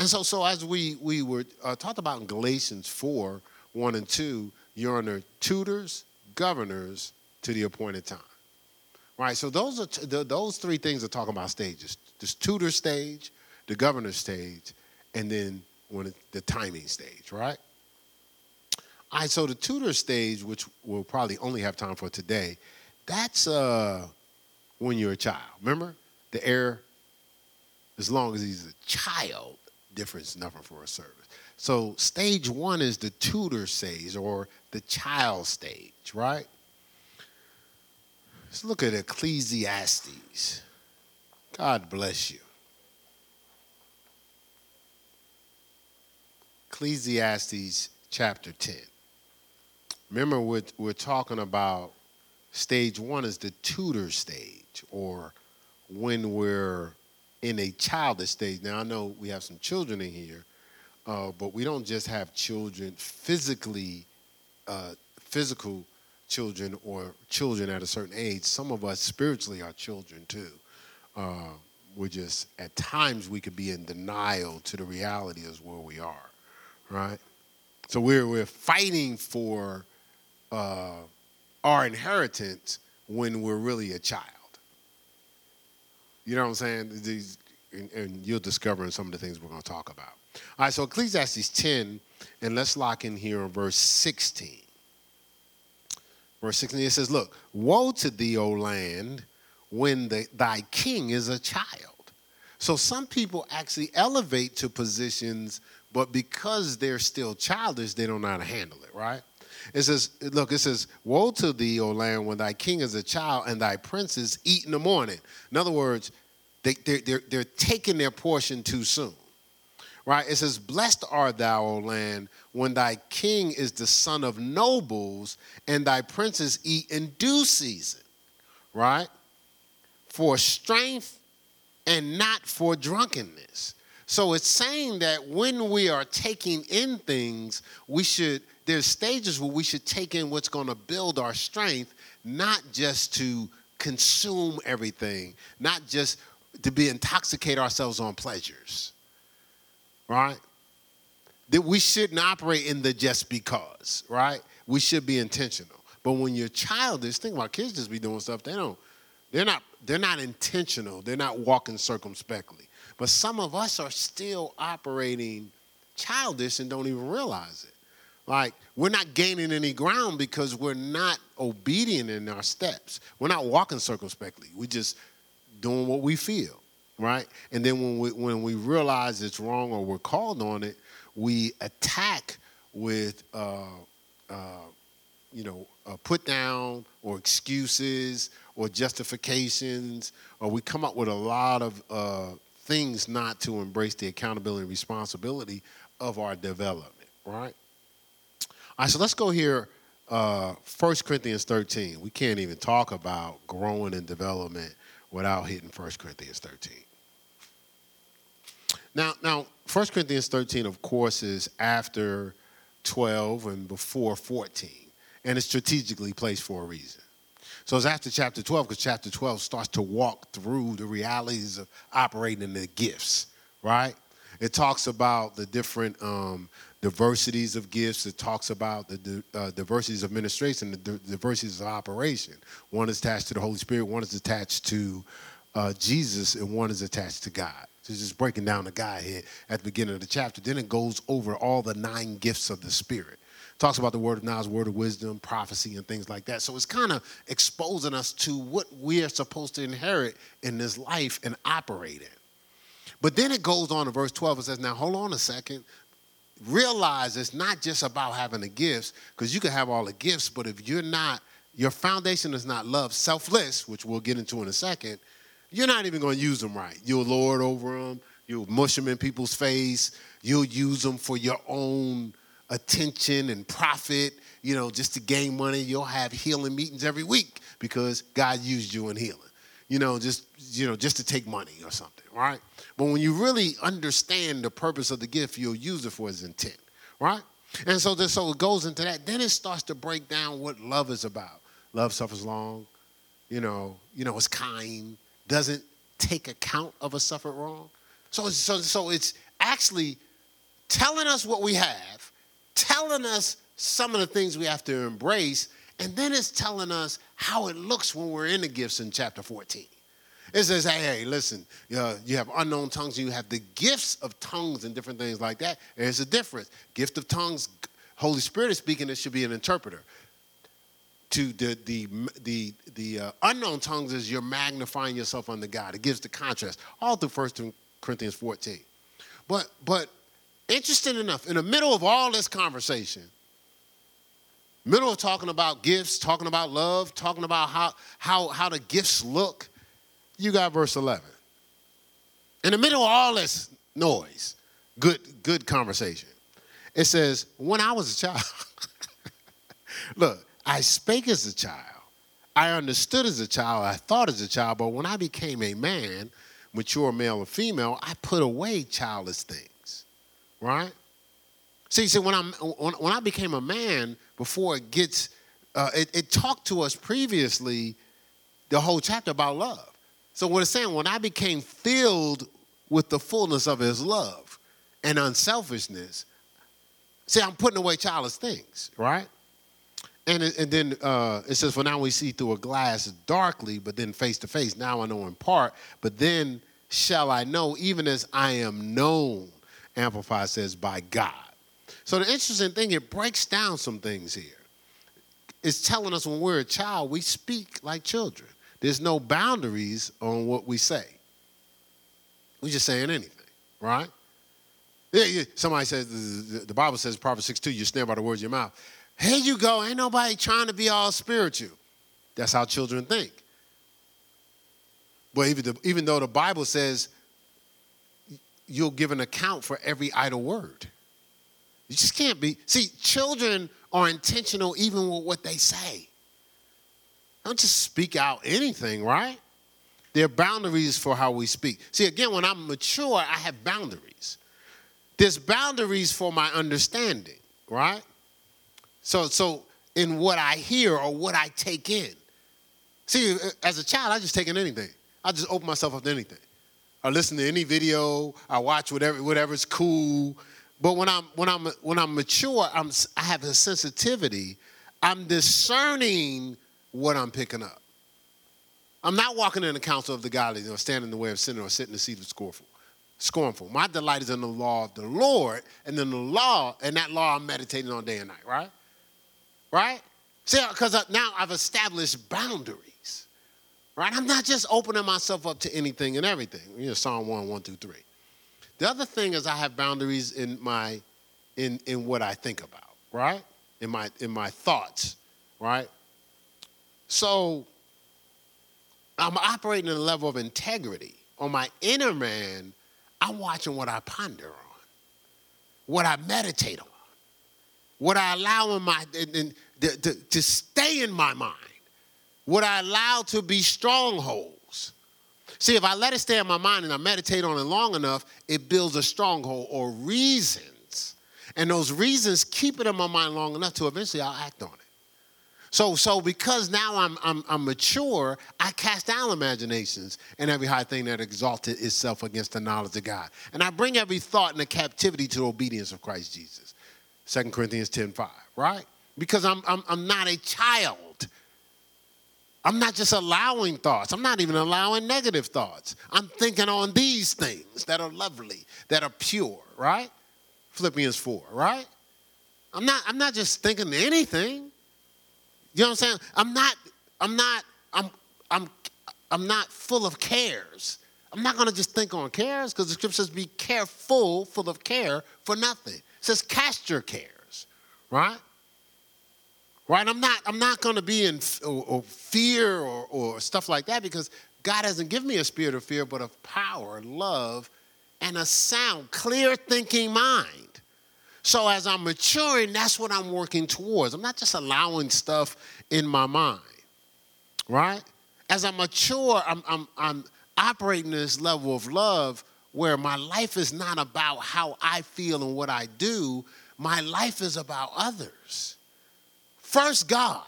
And so, so as we, we were uh, talked about in Galatians 4 1 and 2, you're under tutors, governors to the appointed time. Right? So, those, are t- the, those three things are talking about stages this tutor stage, the governor stage, and then when it, the timing stage, right? All right, so the tutor stage, which we'll probably only have time for today, that's uh, when you're a child. Remember? The heir, as long as he's a child, difference nothing for a service. So stage one is the tutor stage or the child stage, right? Let's look at Ecclesiastes. God bless you. Ecclesiastes chapter 10. Remember, we're, we're talking about stage one is the tutor stage, or when we're in a childish stage. Now, I know we have some children in here, uh, but we don't just have children physically, uh, physical children or children at a certain age. Some of us spiritually are children too. Uh, we're just, at times, we could be in denial to the reality of where we are, right? So we're, we're fighting for uh, our inheritance when we're really a child. You know what I'm saying? These, and, and you'll discover in some of the things we're going to talk about. All right, so Ecclesiastes 10, and let's lock in here on verse 16. Verse 16, it says, Look, woe to thee, O land, when the, thy king is a child. So some people actually elevate to positions, but because they're still childish, they don't know how to handle it, right? It says, look, it says, Woe to thee, O land, when thy king is a child and thy princes eat in the morning. In other words, they, they're, they're, they're taking their portion too soon. Right? It says, Blessed art thou, O land, when thy king is the son of nobles and thy princes eat in due season. Right? For strength and not for drunkenness. So it's saying that when we are taking in things, we should, there's stages where we should take in what's going to build our strength, not just to consume everything, not just to be intoxicate ourselves on pleasures. Right? That we shouldn't operate in the just because, right? We should be intentional. But when you're childish, think about kids just be doing stuff they don't, they're not, they're not intentional. They're not walking circumspectly. But some of us are still operating childish and don't even realize it. Like, we're not gaining any ground because we're not obedient in our steps. We're not walking circumspectly. We're just doing what we feel, right? And then when we, when we realize it's wrong or we're called on it, we attack with, uh, uh, you know, put down or excuses or justifications, or we come up with a lot of uh, things not to embrace the accountability and responsibility of our development, right? Right, so let's go here. Uh, 1 Corinthians 13. We can't even talk about growing and development without hitting 1 Corinthians 13. Now, now, 1 Corinthians 13, of course, is after 12 and before 14, and it's strategically placed for a reason. So it's after chapter 12 because chapter 12 starts to walk through the realities of operating in the gifts, right? It talks about the different um, diversities of gifts. It talks about the uh, diversities of administration, the diversities of operation. One is attached to the Holy Spirit, one is attached to uh, Jesus, and one is attached to God. So it's just breaking down the guy here at the beginning of the chapter. Then it goes over all the nine gifts of the Spirit talks about the word of knowledge, word of wisdom, prophecy, and things like that. So it's kind of exposing us to what we are supposed to inherit in this life and operate in. But then it goes on to verse 12 and says, Now hold on a second. Realize it's not just about having the gifts, because you can have all the gifts, but if you're not, your foundation is not love, selfless, which we'll get into in a second, you're not even going to use them right. You'll lord over them, you'll mush them in people's face, you'll use them for your own attention and profit, you know, just to gain money. You'll have healing meetings every week because God used you in healing. You know, just you know, just to take money or something, right? But when you really understand the purpose of the gift, you'll use it for its intent, right? And so, this, so it goes into that. Then it starts to break down what love is about. Love suffers long, you know, you know, it's kind, doesn't take account of a suffered wrong. So, so, so it's actually telling us what we have telling us some of the things we have to embrace, and then it's telling us how it looks when we're in the gifts in chapter 14. It says, hey, hey, listen, uh, you have unknown tongues, you have the gifts of tongues and different things like that. There's a difference. Gift of tongues, Holy Spirit is speaking, it should be an interpreter. To the the the the uh, unknown tongues is you're magnifying yourself under God. It gives the contrast all through First Corinthians 14. But but Interesting enough, in the middle of all this conversation, middle of talking about gifts, talking about love, talking about how, how, how the gifts look, you got verse 11. In the middle of all this noise, good, good conversation, it says, When I was a child, look, I spake as a child, I understood as a child, I thought as a child, but when I became a man, mature male or female, I put away childish things right? See, see, when I'm when, when I became a man, before it gets, uh, it, it talked to us previously, the whole chapter about love. So what it's saying, when I became filled with the fullness of His love and unselfishness, see, I'm putting away childish things, right? And, and then uh, it says, For now we see through a glass darkly, but then face to face. Now I know in part, but then shall I know, even as I am known, Amplified says, by God. So the interesting thing, it breaks down some things here. It's telling us when we're a child, we speak like children. There's no boundaries on what we say. We're just saying anything, right? Yeah. Somebody says, the Bible says, Proverbs 6 2, you snare by the words of your mouth. Here you go. Ain't nobody trying to be all spiritual. That's how children think. But even, the, even though the Bible says you'll give an account for every idle word, you just can't be. See, children are intentional even with what they say. Don't just speak out anything, right? There are boundaries for how we speak. See, again, when I'm mature, I have boundaries. There's boundaries for my understanding, right? So, so in what I hear or what I take in. See, as a child, I just take in anything. I just open myself up to anything. I listen to any video. I watch whatever whatever's cool. But when I'm when I'm when I'm mature, I'm I have a sensitivity. I'm discerning what I'm picking up. I'm not walking in the counsel of the godly or standing in the way of sinning or sitting in the seat of scornful. Scornful. My delight is in the law of the Lord, and then the law, and that law I'm meditating on day and night, right? Right? See, because uh, now I've established boundaries, right? I'm not just opening myself up to anything and everything. You know, Psalm 1, 1 through 3. The other thing is I have boundaries in my in in what I think about, right? In my in my thoughts, right? So I'm operating at a level of integrity. On my inner man, I'm watching what I ponder on, what I meditate on, what I allow in my in, in, to, to, to stay in my mind, what I allow to be strongholds. See, if I let it stay in my mind and I meditate on it long enough, it builds a stronghold or reasons. And those reasons keep it in my mind long enough to eventually I'll act on it. So, so because now I'm, I'm, I'm mature, I cast down imaginations and every high thing that exalted itself against the knowledge of God. And I bring every thought into captivity to the obedience of Christ Jesus. 2 Corinthians 10 5, right? Because I'm, I'm, I'm not a child. I'm not just allowing thoughts. I'm not even allowing negative thoughts. I'm thinking on these things that are lovely, that are pure, right? Philippians 4, right? I'm not, I'm not just thinking anything. You know what I'm saying? I'm not, I'm not, I'm, I'm, I'm not full of cares. I'm not gonna just think on cares because the scripture says be careful, full of care for nothing. It says cast your cares, right? Right? I'm not, I'm not gonna be in or, or fear or, or stuff like that because God hasn't given me a spirit of fear, but of power, love, and a sound, clear thinking mind. So as I'm maturing, that's what I'm working towards. I'm not just allowing stuff in my mind, right? As I mature, I'm, I'm, I'm operating this level of love where my life is not about how I feel and what I do. My life is about others. First, God.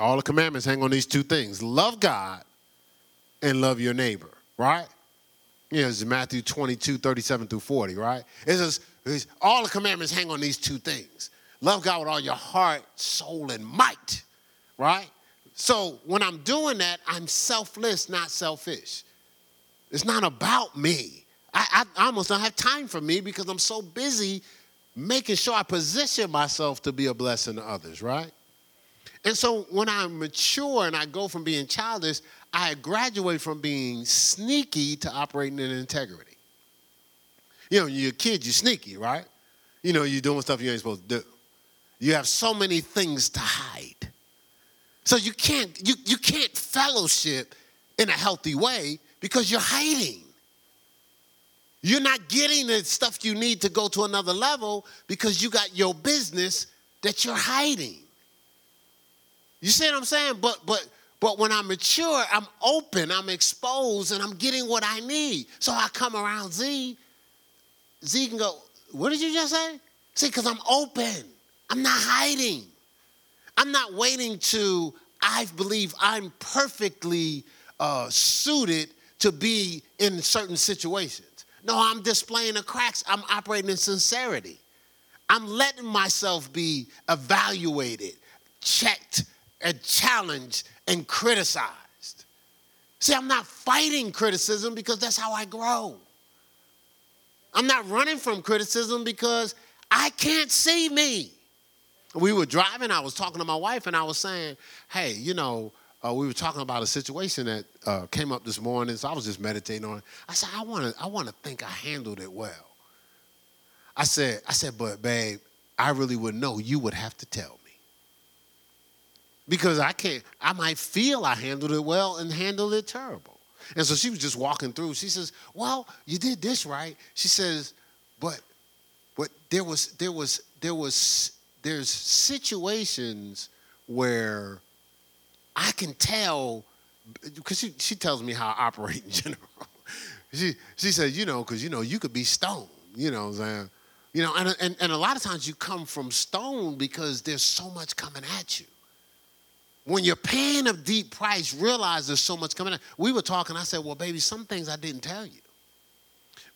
all the commandments hang on these two things love God and love your neighbor, right? You know, it's Matthew 22, 37 through 40, right? It says, all the commandments hang on these two things love God with all your heart, soul, and might, right? So when I'm doing that, I'm selfless, not selfish. It's not about me. I, I, almost don't have time for me because I'm so busy making sure I position myself to be a blessing to others, right? And so when I mature and I go from being childish, I graduate from being sneaky to operating in integrity. You know, you're a kid, you're sneaky, right? You know, you're doing stuff you ain't supposed to do. You have so many things to hide. So you can't you, you can't fellowship in a healthy way because you're hiding. You're not getting the stuff you need to go to another level because you got your business that you're hiding. You see what I'm saying? But but but when I'm mature, I'm open, I'm exposed, and I'm getting what I need. So I come around Z Z can go, What did you just say? See, because I'm open, I'm not hiding. I'm not waiting to, I believe I'm perfectly uh, suited to be in certain situations. No, I'm displaying the cracks. I'm operating in sincerity. I'm letting myself be evaluated, checked, and challenged and criticized. See, I'm not fighting criticism because that's how I grow. I'm not running from criticism because I can't see me. We were driving, I was talking to my wife, and I was saying, hey, you know, uh, we were talking about a situation that uh, came up this morning, so I was just meditating on it. I said, I want to I wanna think I handled it well. I said, I said, but babe, I really would know. You would have to tell me. Because I can't, I might feel I handled it well and handled it terrible. And so she was just walking through. She says, Well, you did this right. She says, but but there was there was there was there's situations where I can tell because she, she tells me how I operate in general. she she says, you know, because you know, you could be stoned, you know what I'm saying? You know, and, and, and a lot of times you come from stone because there's so much coming at you. When you're paying a deep price, realize there's so much coming at We were talking, I said, well, baby, some things I didn't tell you.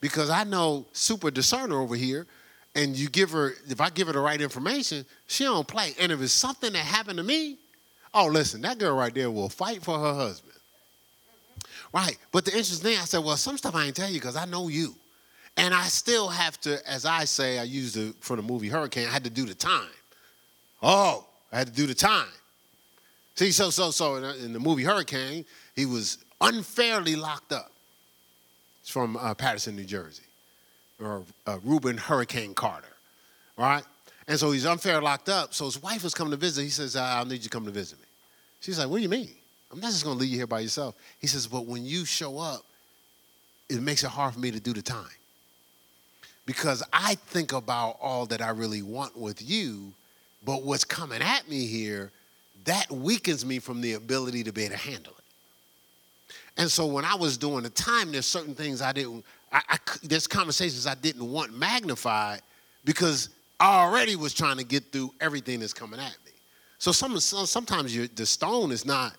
Because I know super discerner over here, and you give her, if I give her the right information, she don't play. And if it's something that happened to me, oh, listen, that girl right there will fight for her husband. Right. But the interesting thing, I said, well, some stuff I ain't tell you because I know you. And I still have to, as I say, I used it for the movie Hurricane, I had to do the time. Oh, I had to do the time. See, so, so, so in, the movie Hurricane, he was unfairly locked up. It's from uh, Paterson, New Jersey, or uh, Rubin Hurricane Carter, right? And so he's unfair locked up. So his wife was coming to visit. He says, I'll need you to come to visit me. She's like, What do you mean? I'm not just going to leave you here by yourself. He says, But when you show up, it makes it hard for me to do the time because I think about all that I really want with you, but what's coming at me here, that weakens me from the ability to be able to handle it. And so when I was doing the time, there's certain things I didn't, I, I, there's conversations I didn't want magnified because I already was trying to get through everything that's coming at me. So some, sometimes the stone is not,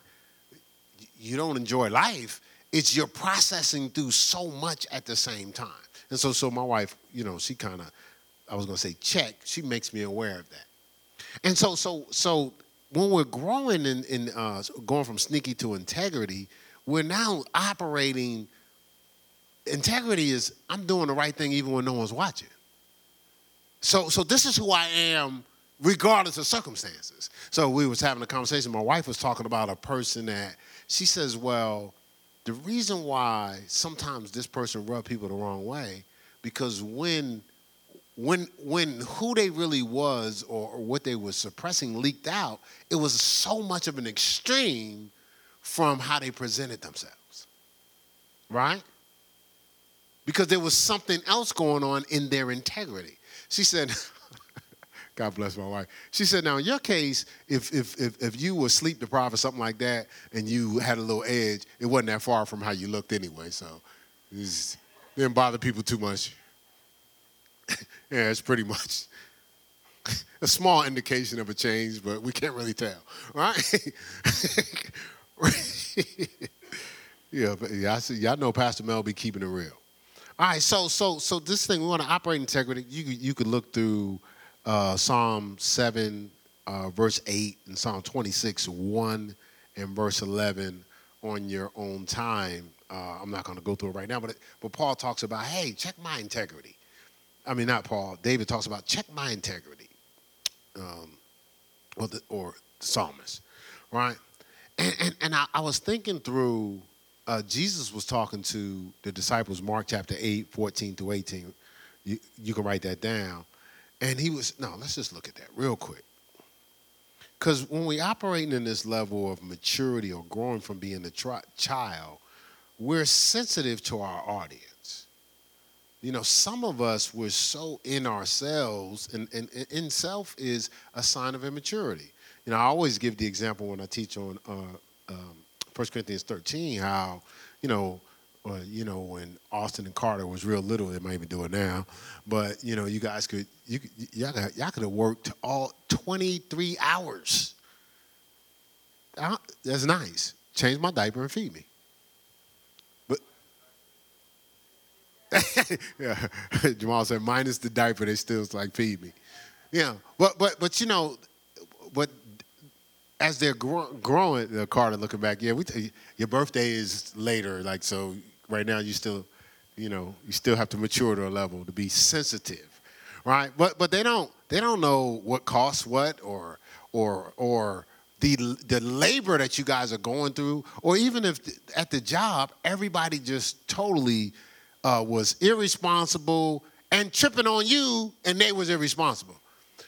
you don't enjoy life, it's you're processing through so much at the same time. And so, so my wife, you know, she kind of, I was going to say check. She makes me aware of that. And so, so, so when we're growing in, in uh, going from sneaky to integrity, we're now operating. Integrity is I'm doing the right thing even when no one's watching. So, so this is who I am, regardless of circumstances. So we was having a conversation. My wife was talking about a person that she says, well, the reason why sometimes this person rub people the wrong way because when when when who they really was or, or, what they were suppressing leaked out it was so much of an extreme from how they presented themselves right because there was something else going on in their integrity she said God bless my wife. She said, now in your case, if, if, if, if you were sleep deprived or something like that and you had a little edge, it wasn't that far from how you looked anyway. So it didn't bother people too much. yeah, it's pretty much a small indication of a change, but we can't really tell, right? yeah, but yeah, I see, y'all know Pastor Mel be keeping it real. All right, so so so this thing we want to operate integrity. You you could look through uh, Psalm 7, uh, verse 8, and Psalm 26, 1, and verse 11 on your own time. Uh, I'm not going to go through it right now, but, it, but Paul talks about, hey, check my integrity. I mean, not Paul. David talks about, check my integrity. Um, or, the, or the psalmist, right? And, and, and I, I was thinking through, uh, Jesus was talking to the disciples, Mark chapter 8, 14 through 18. You, you can write that down. And he was, no, let's just look at that real quick. Because when we operating in this level of maturity or growing from being a tri- child, we're sensitive to our audience. You know, some of us were so in ourselves, and, and, and in self is a sign of immaturity. You know, I always give the example when I teach on uh, um, 1 Corinthians 13 how, you know, or you know when Austin and Carter was real little, they might even do it now. But you know, you guys could you y'all, y'all could have worked all 23 hours. That's nice. Change my diaper and feed me. But yeah, Jamal said minus the diaper, they still like feed me. Yeah, but but but you know, but as they're gro- growing, uh, Carter looking back, yeah, we t- your birthday is later, like so. Right now, you still, you know, you still have to mature to a level to be sensitive, right? But but they don't they don't know what costs what or or or the the labor that you guys are going through, or even if at the job everybody just totally uh, was irresponsible and tripping on you, and they was irresponsible.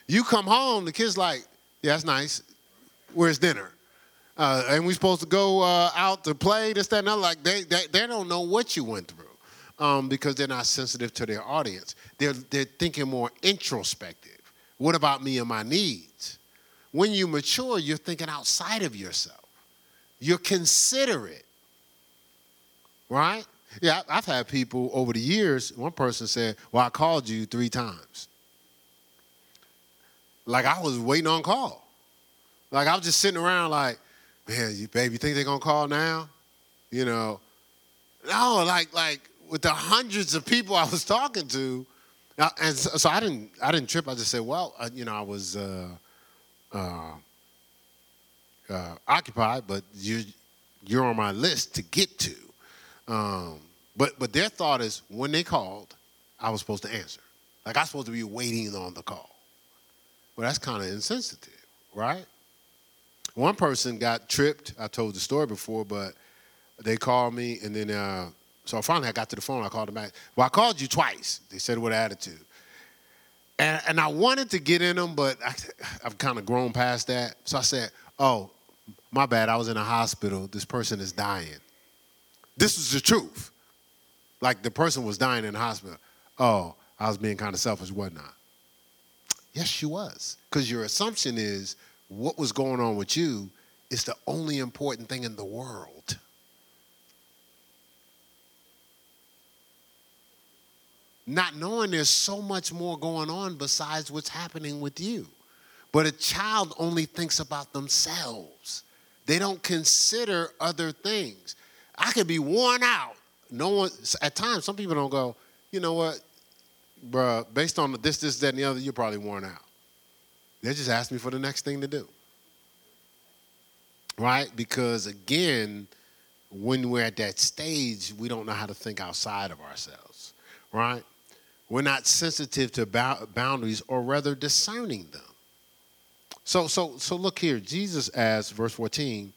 You come home, the kids like, yeah, that's nice. Where's dinner? Uh, and we supposed to go uh, out to play this, that, and that. Like they, they, they don't know what you went through um, because they're not sensitive to their audience. They're, they're thinking more introspective. What about me and my needs? When you mature, you're thinking outside of yourself. You're considerate, right? Yeah, I've had people over the years. One person said, "Well, I called you three times." Like I was waiting on call. Like I was just sitting around, like, man, you baby, you think they're gonna call now? You know, no, like like with the hundreds of people I was talking to, and so, so I didn't I didn't trip. I just said, well, uh, you know, I was uh, uh, uh, occupied, but you you're on my list to get to. Um, but but their thought is when they called, I was supposed to answer. Like I was supposed to be waiting on the call. Well, that's kind of insensitive, right? One person got tripped. I told the story before, but they called me, and then uh, so finally I got to the phone. I called them back. Well, I called you twice. They said with attitude, and and I wanted to get in them, but I, I've kind of grown past that. So I said, "Oh, my bad. I was in a hospital. This person is dying." This is the truth. Like the person was dying in the hospital. Oh, I was being kind of selfish, whatnot. Yes, she was. Because your assumption is what was going on with you is the only important thing in the world. Not knowing there's so much more going on besides what's happening with you. But a child only thinks about themselves. They don't consider other things. I could be worn out. No one, at times, some people don't go, you know what, bruh, based on this, this, that, and the other, you're probably worn out. They just ask me for the next thing to do. Right? Because again, when we're at that stage, we don't know how to think outside of ourselves. Right? We're not sensitive to boundaries or rather discerning them. So, so, so look here. Jesus asks, verse 14,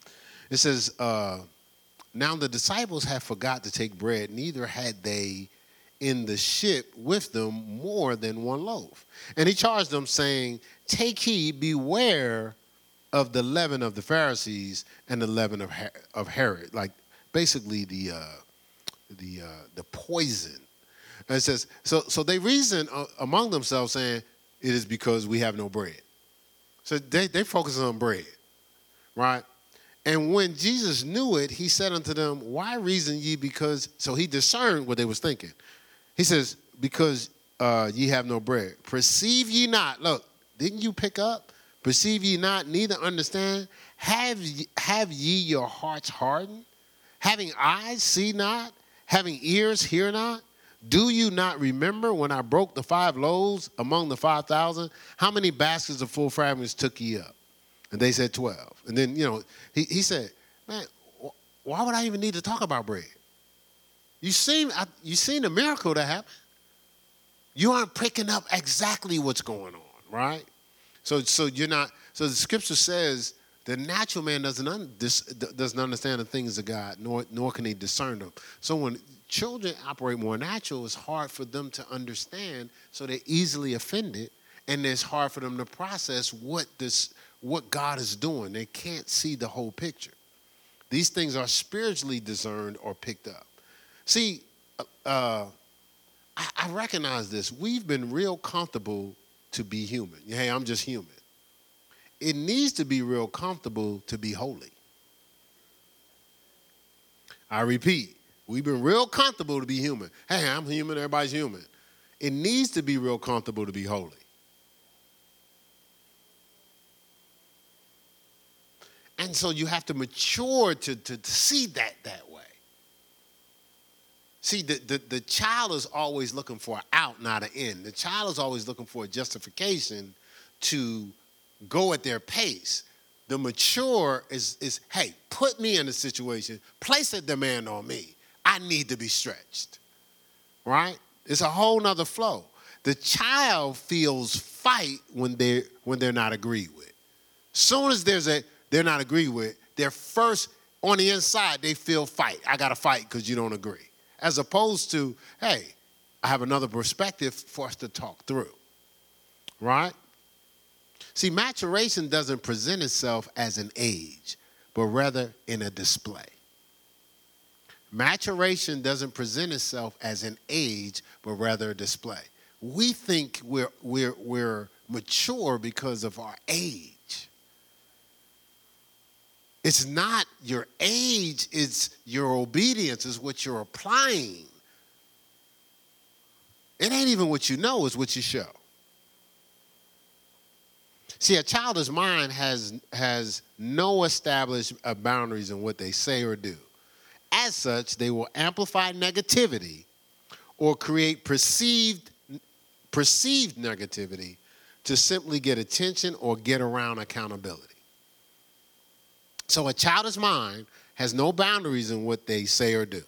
it says, uh, Now the disciples had forgot to take bread, neither had they in the ship with them more than one loaf. And he charged them, saying, Take heed, beware of the leaven of the Pharisees and the leaven of, of Herod. Like basically the, uh, the, uh, the poison. And it says, so, so they reason uh, among themselves, saying, It is because we have no bread. So they, they focus on bread, right? And when Jesus knew it, he said unto them, Why reason ye because? So he discerned what they was thinking. He says, Because uh, ye have no bread. Perceive ye not. Look, didn't you pick up? Perceive ye not, neither understand. Have ye, have ye your hearts hardened? Having eyes, see not. Having ears, hear not. Do you not remember when I broke the five loaves among the five thousand? How many baskets of full fragments took ye up? And they said twelve. And then, you know, he, he said, Man, why would I even need to talk about bread? You seen, you seen the miracle that happened. You aren't picking up exactly what's going on, right? So, so you're not. So the scripture says the natural man doesn't un, this, doesn't understand the things of God, nor nor can he discern them. So when children operate more natural, it's hard for them to understand. So they're easily offended, and it's hard for them to process what this what God is doing. They can't see the whole picture. These things are spiritually discerned or picked up. See, uh, uh, I, I recognize this. We've been real comfortable to be human. Hey, I'm just human. It needs to be real comfortable to be holy. I repeat, we've been real comfortable to be human. Hey, I'm human, everybody's human. It needs to be real comfortable to be holy. And so you have to mature to, to, to see that that. See, the, the, the child is always looking for an out, not an in. The child is always looking for a justification to go at their pace. The mature is, is hey, put me in a situation, place a demand on me. I need to be stretched. Right? It's a whole nother flow. The child feels fight when they're when they're not agreed with. Soon as there's a they're not agreed with, they're first on the inside, they feel fight. I gotta fight because you don't agree. As opposed to, hey, I have another perspective for us to talk through. Right? See, maturation doesn't present itself as an age, but rather in a display. Maturation doesn't present itself as an age, but rather a display. We think we're, we're, we're mature because of our age. It's not your age, it's your obedience, is what you're applying. It ain't even what you know, it's what you show. See, a childish mind has, has no established uh, boundaries in what they say or do. As such, they will amplify negativity or create perceived, perceived negativity to simply get attention or get around accountability. So, a childish mind has no boundaries in what they say or do.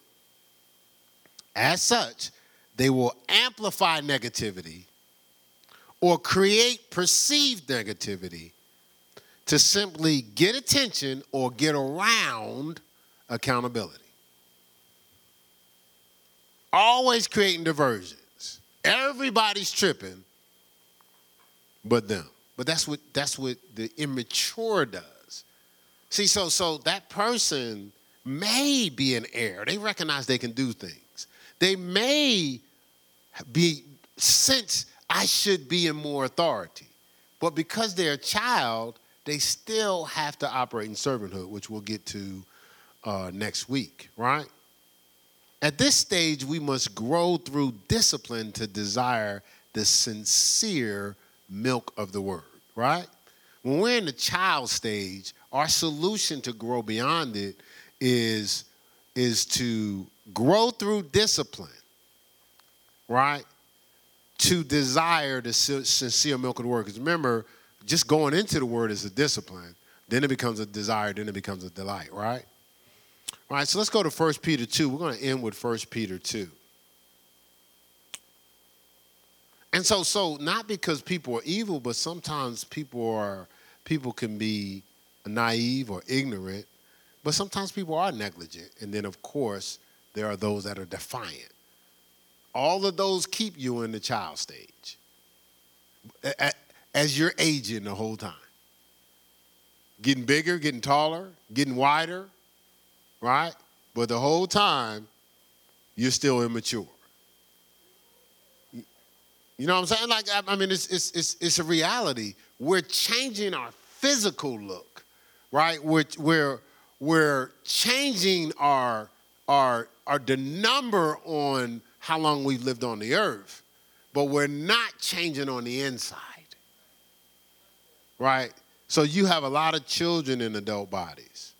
As such, they will amplify negativity or create perceived negativity to simply get attention or get around accountability. Always creating diversions. Everybody's tripping but them. But that's what that's what the immature does. See, so so that person may be an heir. They recognize they can do things. They may be sense I should be in more authority. But because they're a child, they still have to operate in servanthood, which we'll get to uh, next week, right? At this stage, we must grow through discipline to desire the sincere milk of the word, right? When we're in the child stage, our solution to grow beyond it is, is to grow through discipline, right? to desire the sincere milk of the word. Because remember, just going into the word is a discipline. Then it becomes a desire. Then it becomes a delight, right? All right, so let's go to 1 Peter 2. We're going to end with 1 Peter 2. And so, so not because people are evil, but sometimes people are people can be naive or ignorant, but sometimes people are negligent. And then of course, there are those that are defiant. All of those keep you in the child stage as you're aging the whole time. Getting bigger, getting taller, getting wider, right? But the whole time, you're still immature. You know what I'm saying? Like, I mean, it's, it's, it's, it's a reality. We're changing our physical look, right? We're, we're, we're changing our, our, our, the number on how long we've lived on the earth, but we're not changing on the inside. Right? So you have a lot of children in adult bodies.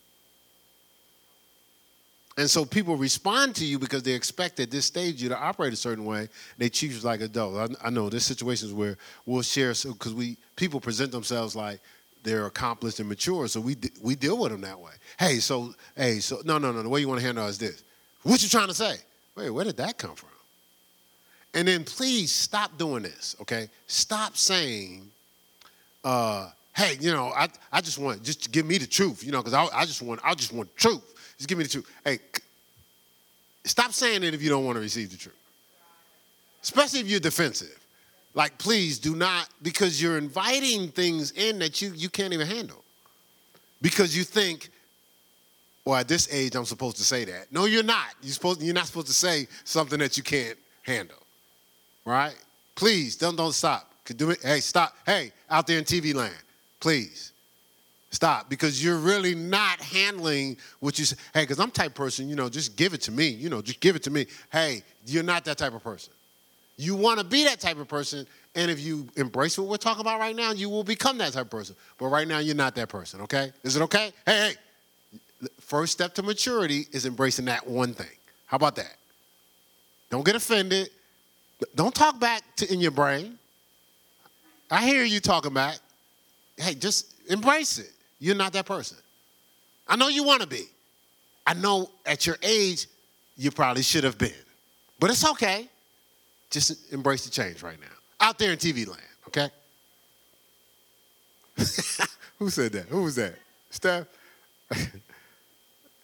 And so people respond to you because they expect at this stage you to operate a certain way. They treat you like adults. I, I know there's situations where we'll share because we people present themselves like they're accomplished and mature, so we we deal with them that way. Hey, so hey, so no, no, no. The way you want to handle is this. What you trying to say? Wait, where did that come from? And then please stop doing this, okay? Stop saying, uh, hey, you know, I, I just want, just give me the truth, you know, because I, I just want, I just want truth. Just give me the truth. Hey, stop saying it if you don't want to receive the truth. Especially if you're defensive. Like, please do not, because you're inviting things in that you, you can't even handle. Because you think, well, at this age, I'm supposed to say that. No, you're not. You're, supposed, you're not supposed to say something that you can't handle right? Please don't don't stop. Do it. Hey, stop. Hey, out there in TV land, please stop because you're really not handling what you say. Hey, because I'm type person, you know, just give it to me. You know, just give it to me. Hey, you're not that type of person. You want to be that type of person, and if you embrace what we're talking about right now, you will become that type of person. But right now, you're not that person. Okay? Is it okay? Hey, hey. First step to maturity is embracing that one thing. How about that? Don't get offended. Don't talk back to in your brain. I hear you talking back. Hey, just embrace it. you're not that person. I know you want to be. I know at your age, you probably should have been. But it's okay. Just embrace the change right now. Out there in TV land, okay? Who said that? Who was that? Steph?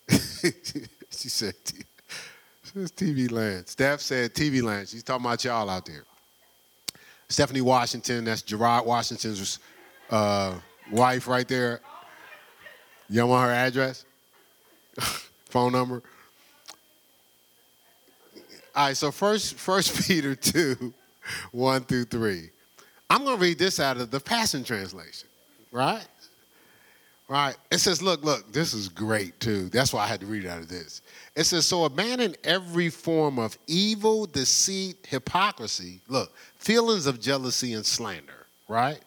she said, it's TV land. Steph said TV land. She's talking about y'all out there. Stephanie Washington, that's Gerard Washington's uh, wife right there. Y'all want her address? Phone number? All right, so first, first Peter 2, 1 through 3. I'm going to read this out of the Passion Translation, right? Right. It says, look, look, this is great too. That's why I had to read out of this. It says, so abandon every form of evil, deceit, hypocrisy, look, feelings of jealousy and slander, right?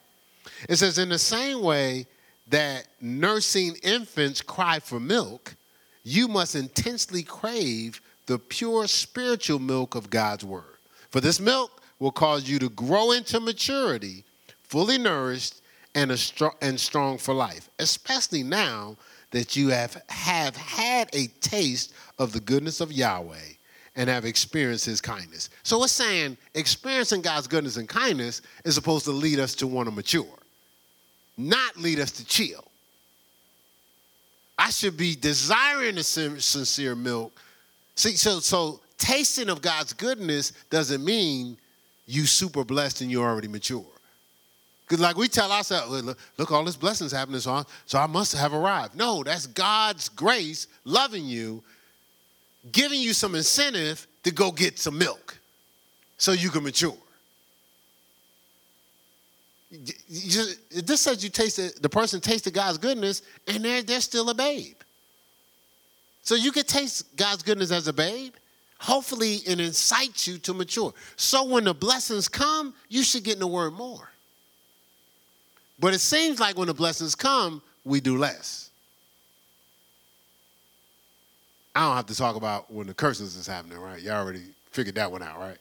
It says, in the same way that nursing infants cry for milk, you must intensely crave the pure spiritual milk of God's word. For this milk will cause you to grow into maturity, fully nourished and, strong, and strong for life, especially now that you have, have had a taste of the goodness of Yahweh and have experienced his kindness. So it's saying experiencing God's goodness and kindness is supposed to lead us to want to mature, not lead us to chill. I should be desiring the sincere milk. See, so so tasting of God's goodness doesn't mean you super blessed and you're already mature. Because like we tell ourselves, look, look, all this blessings happening, so I, so I must have arrived. No, that's God's grace loving you, giving you some incentive to go get some milk so you can mature. Just, this says you tasted, the person tasted God's goodness and they're, they're still a babe. So you can taste God's goodness as a babe. Hopefully, it incites you to mature. So when the blessings come, you should get in the word more. But it seems like when the blessings come, we do less. I don't have to talk about when the curses is happening, right? Y'all already figured that one out, right?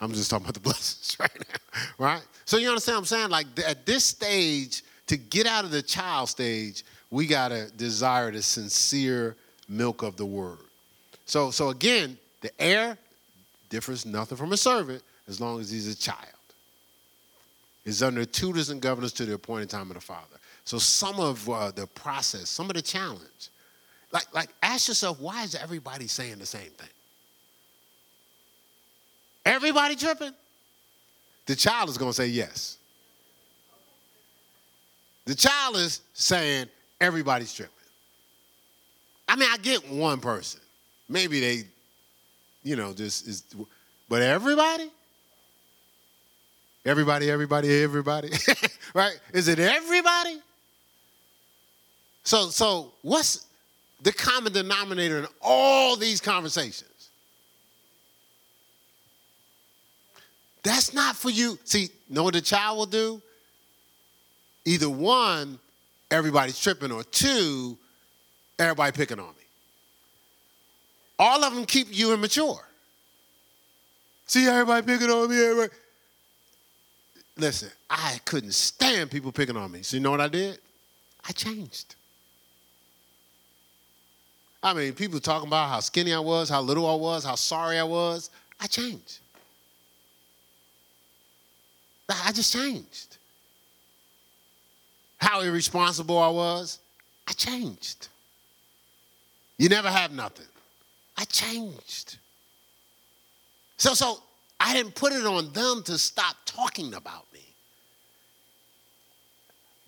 I'm just talking about the blessings right now, right? So you understand what I'm saying? Like at this stage, to get out of the child stage, we gotta desire the sincere milk of the word. So, so again, the heir differs nothing from a servant as long as he's a child He's under tutors and governors to the appointed time of the Father. So some of uh, the process, some of the challenge, like, like ask yourself, why is everybody saying the same thing? Everybody tripping? The child is going to say yes. The child is saying everybody's tripping. I mean, I get one person. Maybe they, you know, just is, but everybody? Everybody, everybody, everybody. right? Is it everybody? So, so what's the common denominator in all these conversations? That's not for you. See, know what the child will do? Either one, everybody's tripping, or two, everybody picking on me. All of them keep you immature. See everybody picking on me, everybody listen, I couldn't stand people picking on me. So you know what I did? I changed. I mean, people talking about how skinny I was, how little I was, how sorry I was. I changed. I just changed. How irresponsible I was, I changed. You never have nothing. I changed. So, so I didn't put it on them to stop talking about me.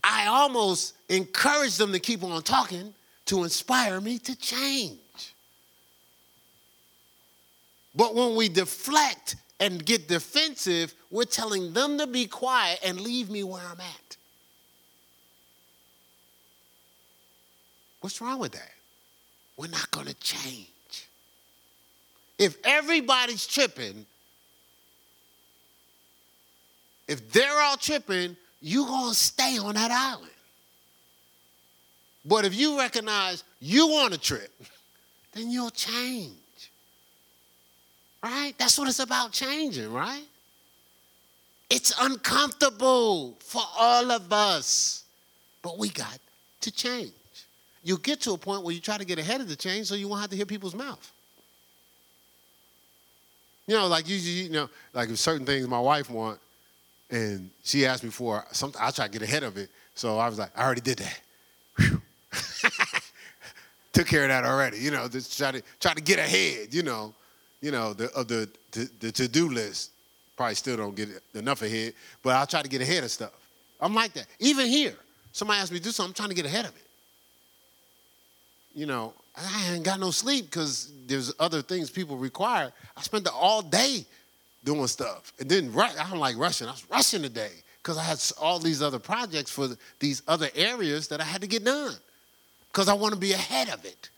I almost encouraged them to keep on talking to inspire me to change. But when we deflect and get defensive, we're telling them to be quiet and leave me where I'm at. What's wrong with that? We're not going to change. If everybody's tripping, if they're all tripping, you're going to stay on that island. But if you recognize you want to trip, then you'll change. Right? That's what it's about changing, right? It's uncomfortable for all of us, but we got to change. You'll get to a point where you try to get ahead of the change so you won't have to hear people's mouth. You know, like usually, you know, like if certain things my wife want, and she asked me for something, I try to get ahead of it. So I was like, I already did that. Took care of that already. You know, just try to try to get ahead. You know, you know the of the the, the to do list. Probably still don't get enough ahead, but I'll try to get ahead of stuff. I'm like that. Even here, somebody asks me to do something, I'm trying to get ahead of it. You know, I ain't got no sleep because there's other things people require. I spent the all day doing stuff. And then I don't like rushing. I was rushing today because I had all these other projects for these other areas that I had to get done because I want to be ahead of it.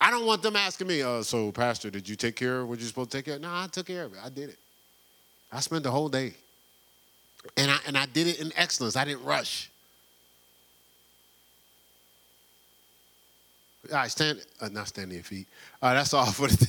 I don't want them asking me, uh, so, Pastor, did you take care of what you're supposed to take care of? No, I took care of it. I did it. I spent the whole day. And I, and I did it in excellence. I didn't rush. All right, stand, uh, not stand on your feet. Uh, that's all for the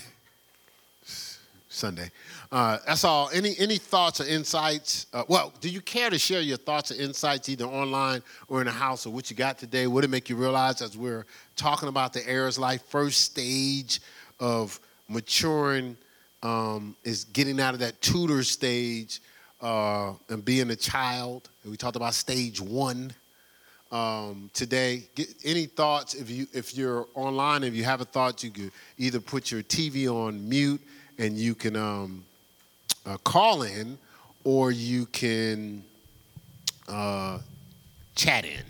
Sunday. Uh, that's all. Any any thoughts or insights? Uh, well, do you care to share your thoughts or insights either online or in the house or what you got today? What it make you realize as we're talking about the heir's life, first stage of maturing um, is getting out of that tutor stage uh, and being a child. And we talked about stage one um, today. Get any thoughts? If you if you're online, if you have a thought, you could either put your TV on mute and you can um, uh, call in, or you can uh, chat in.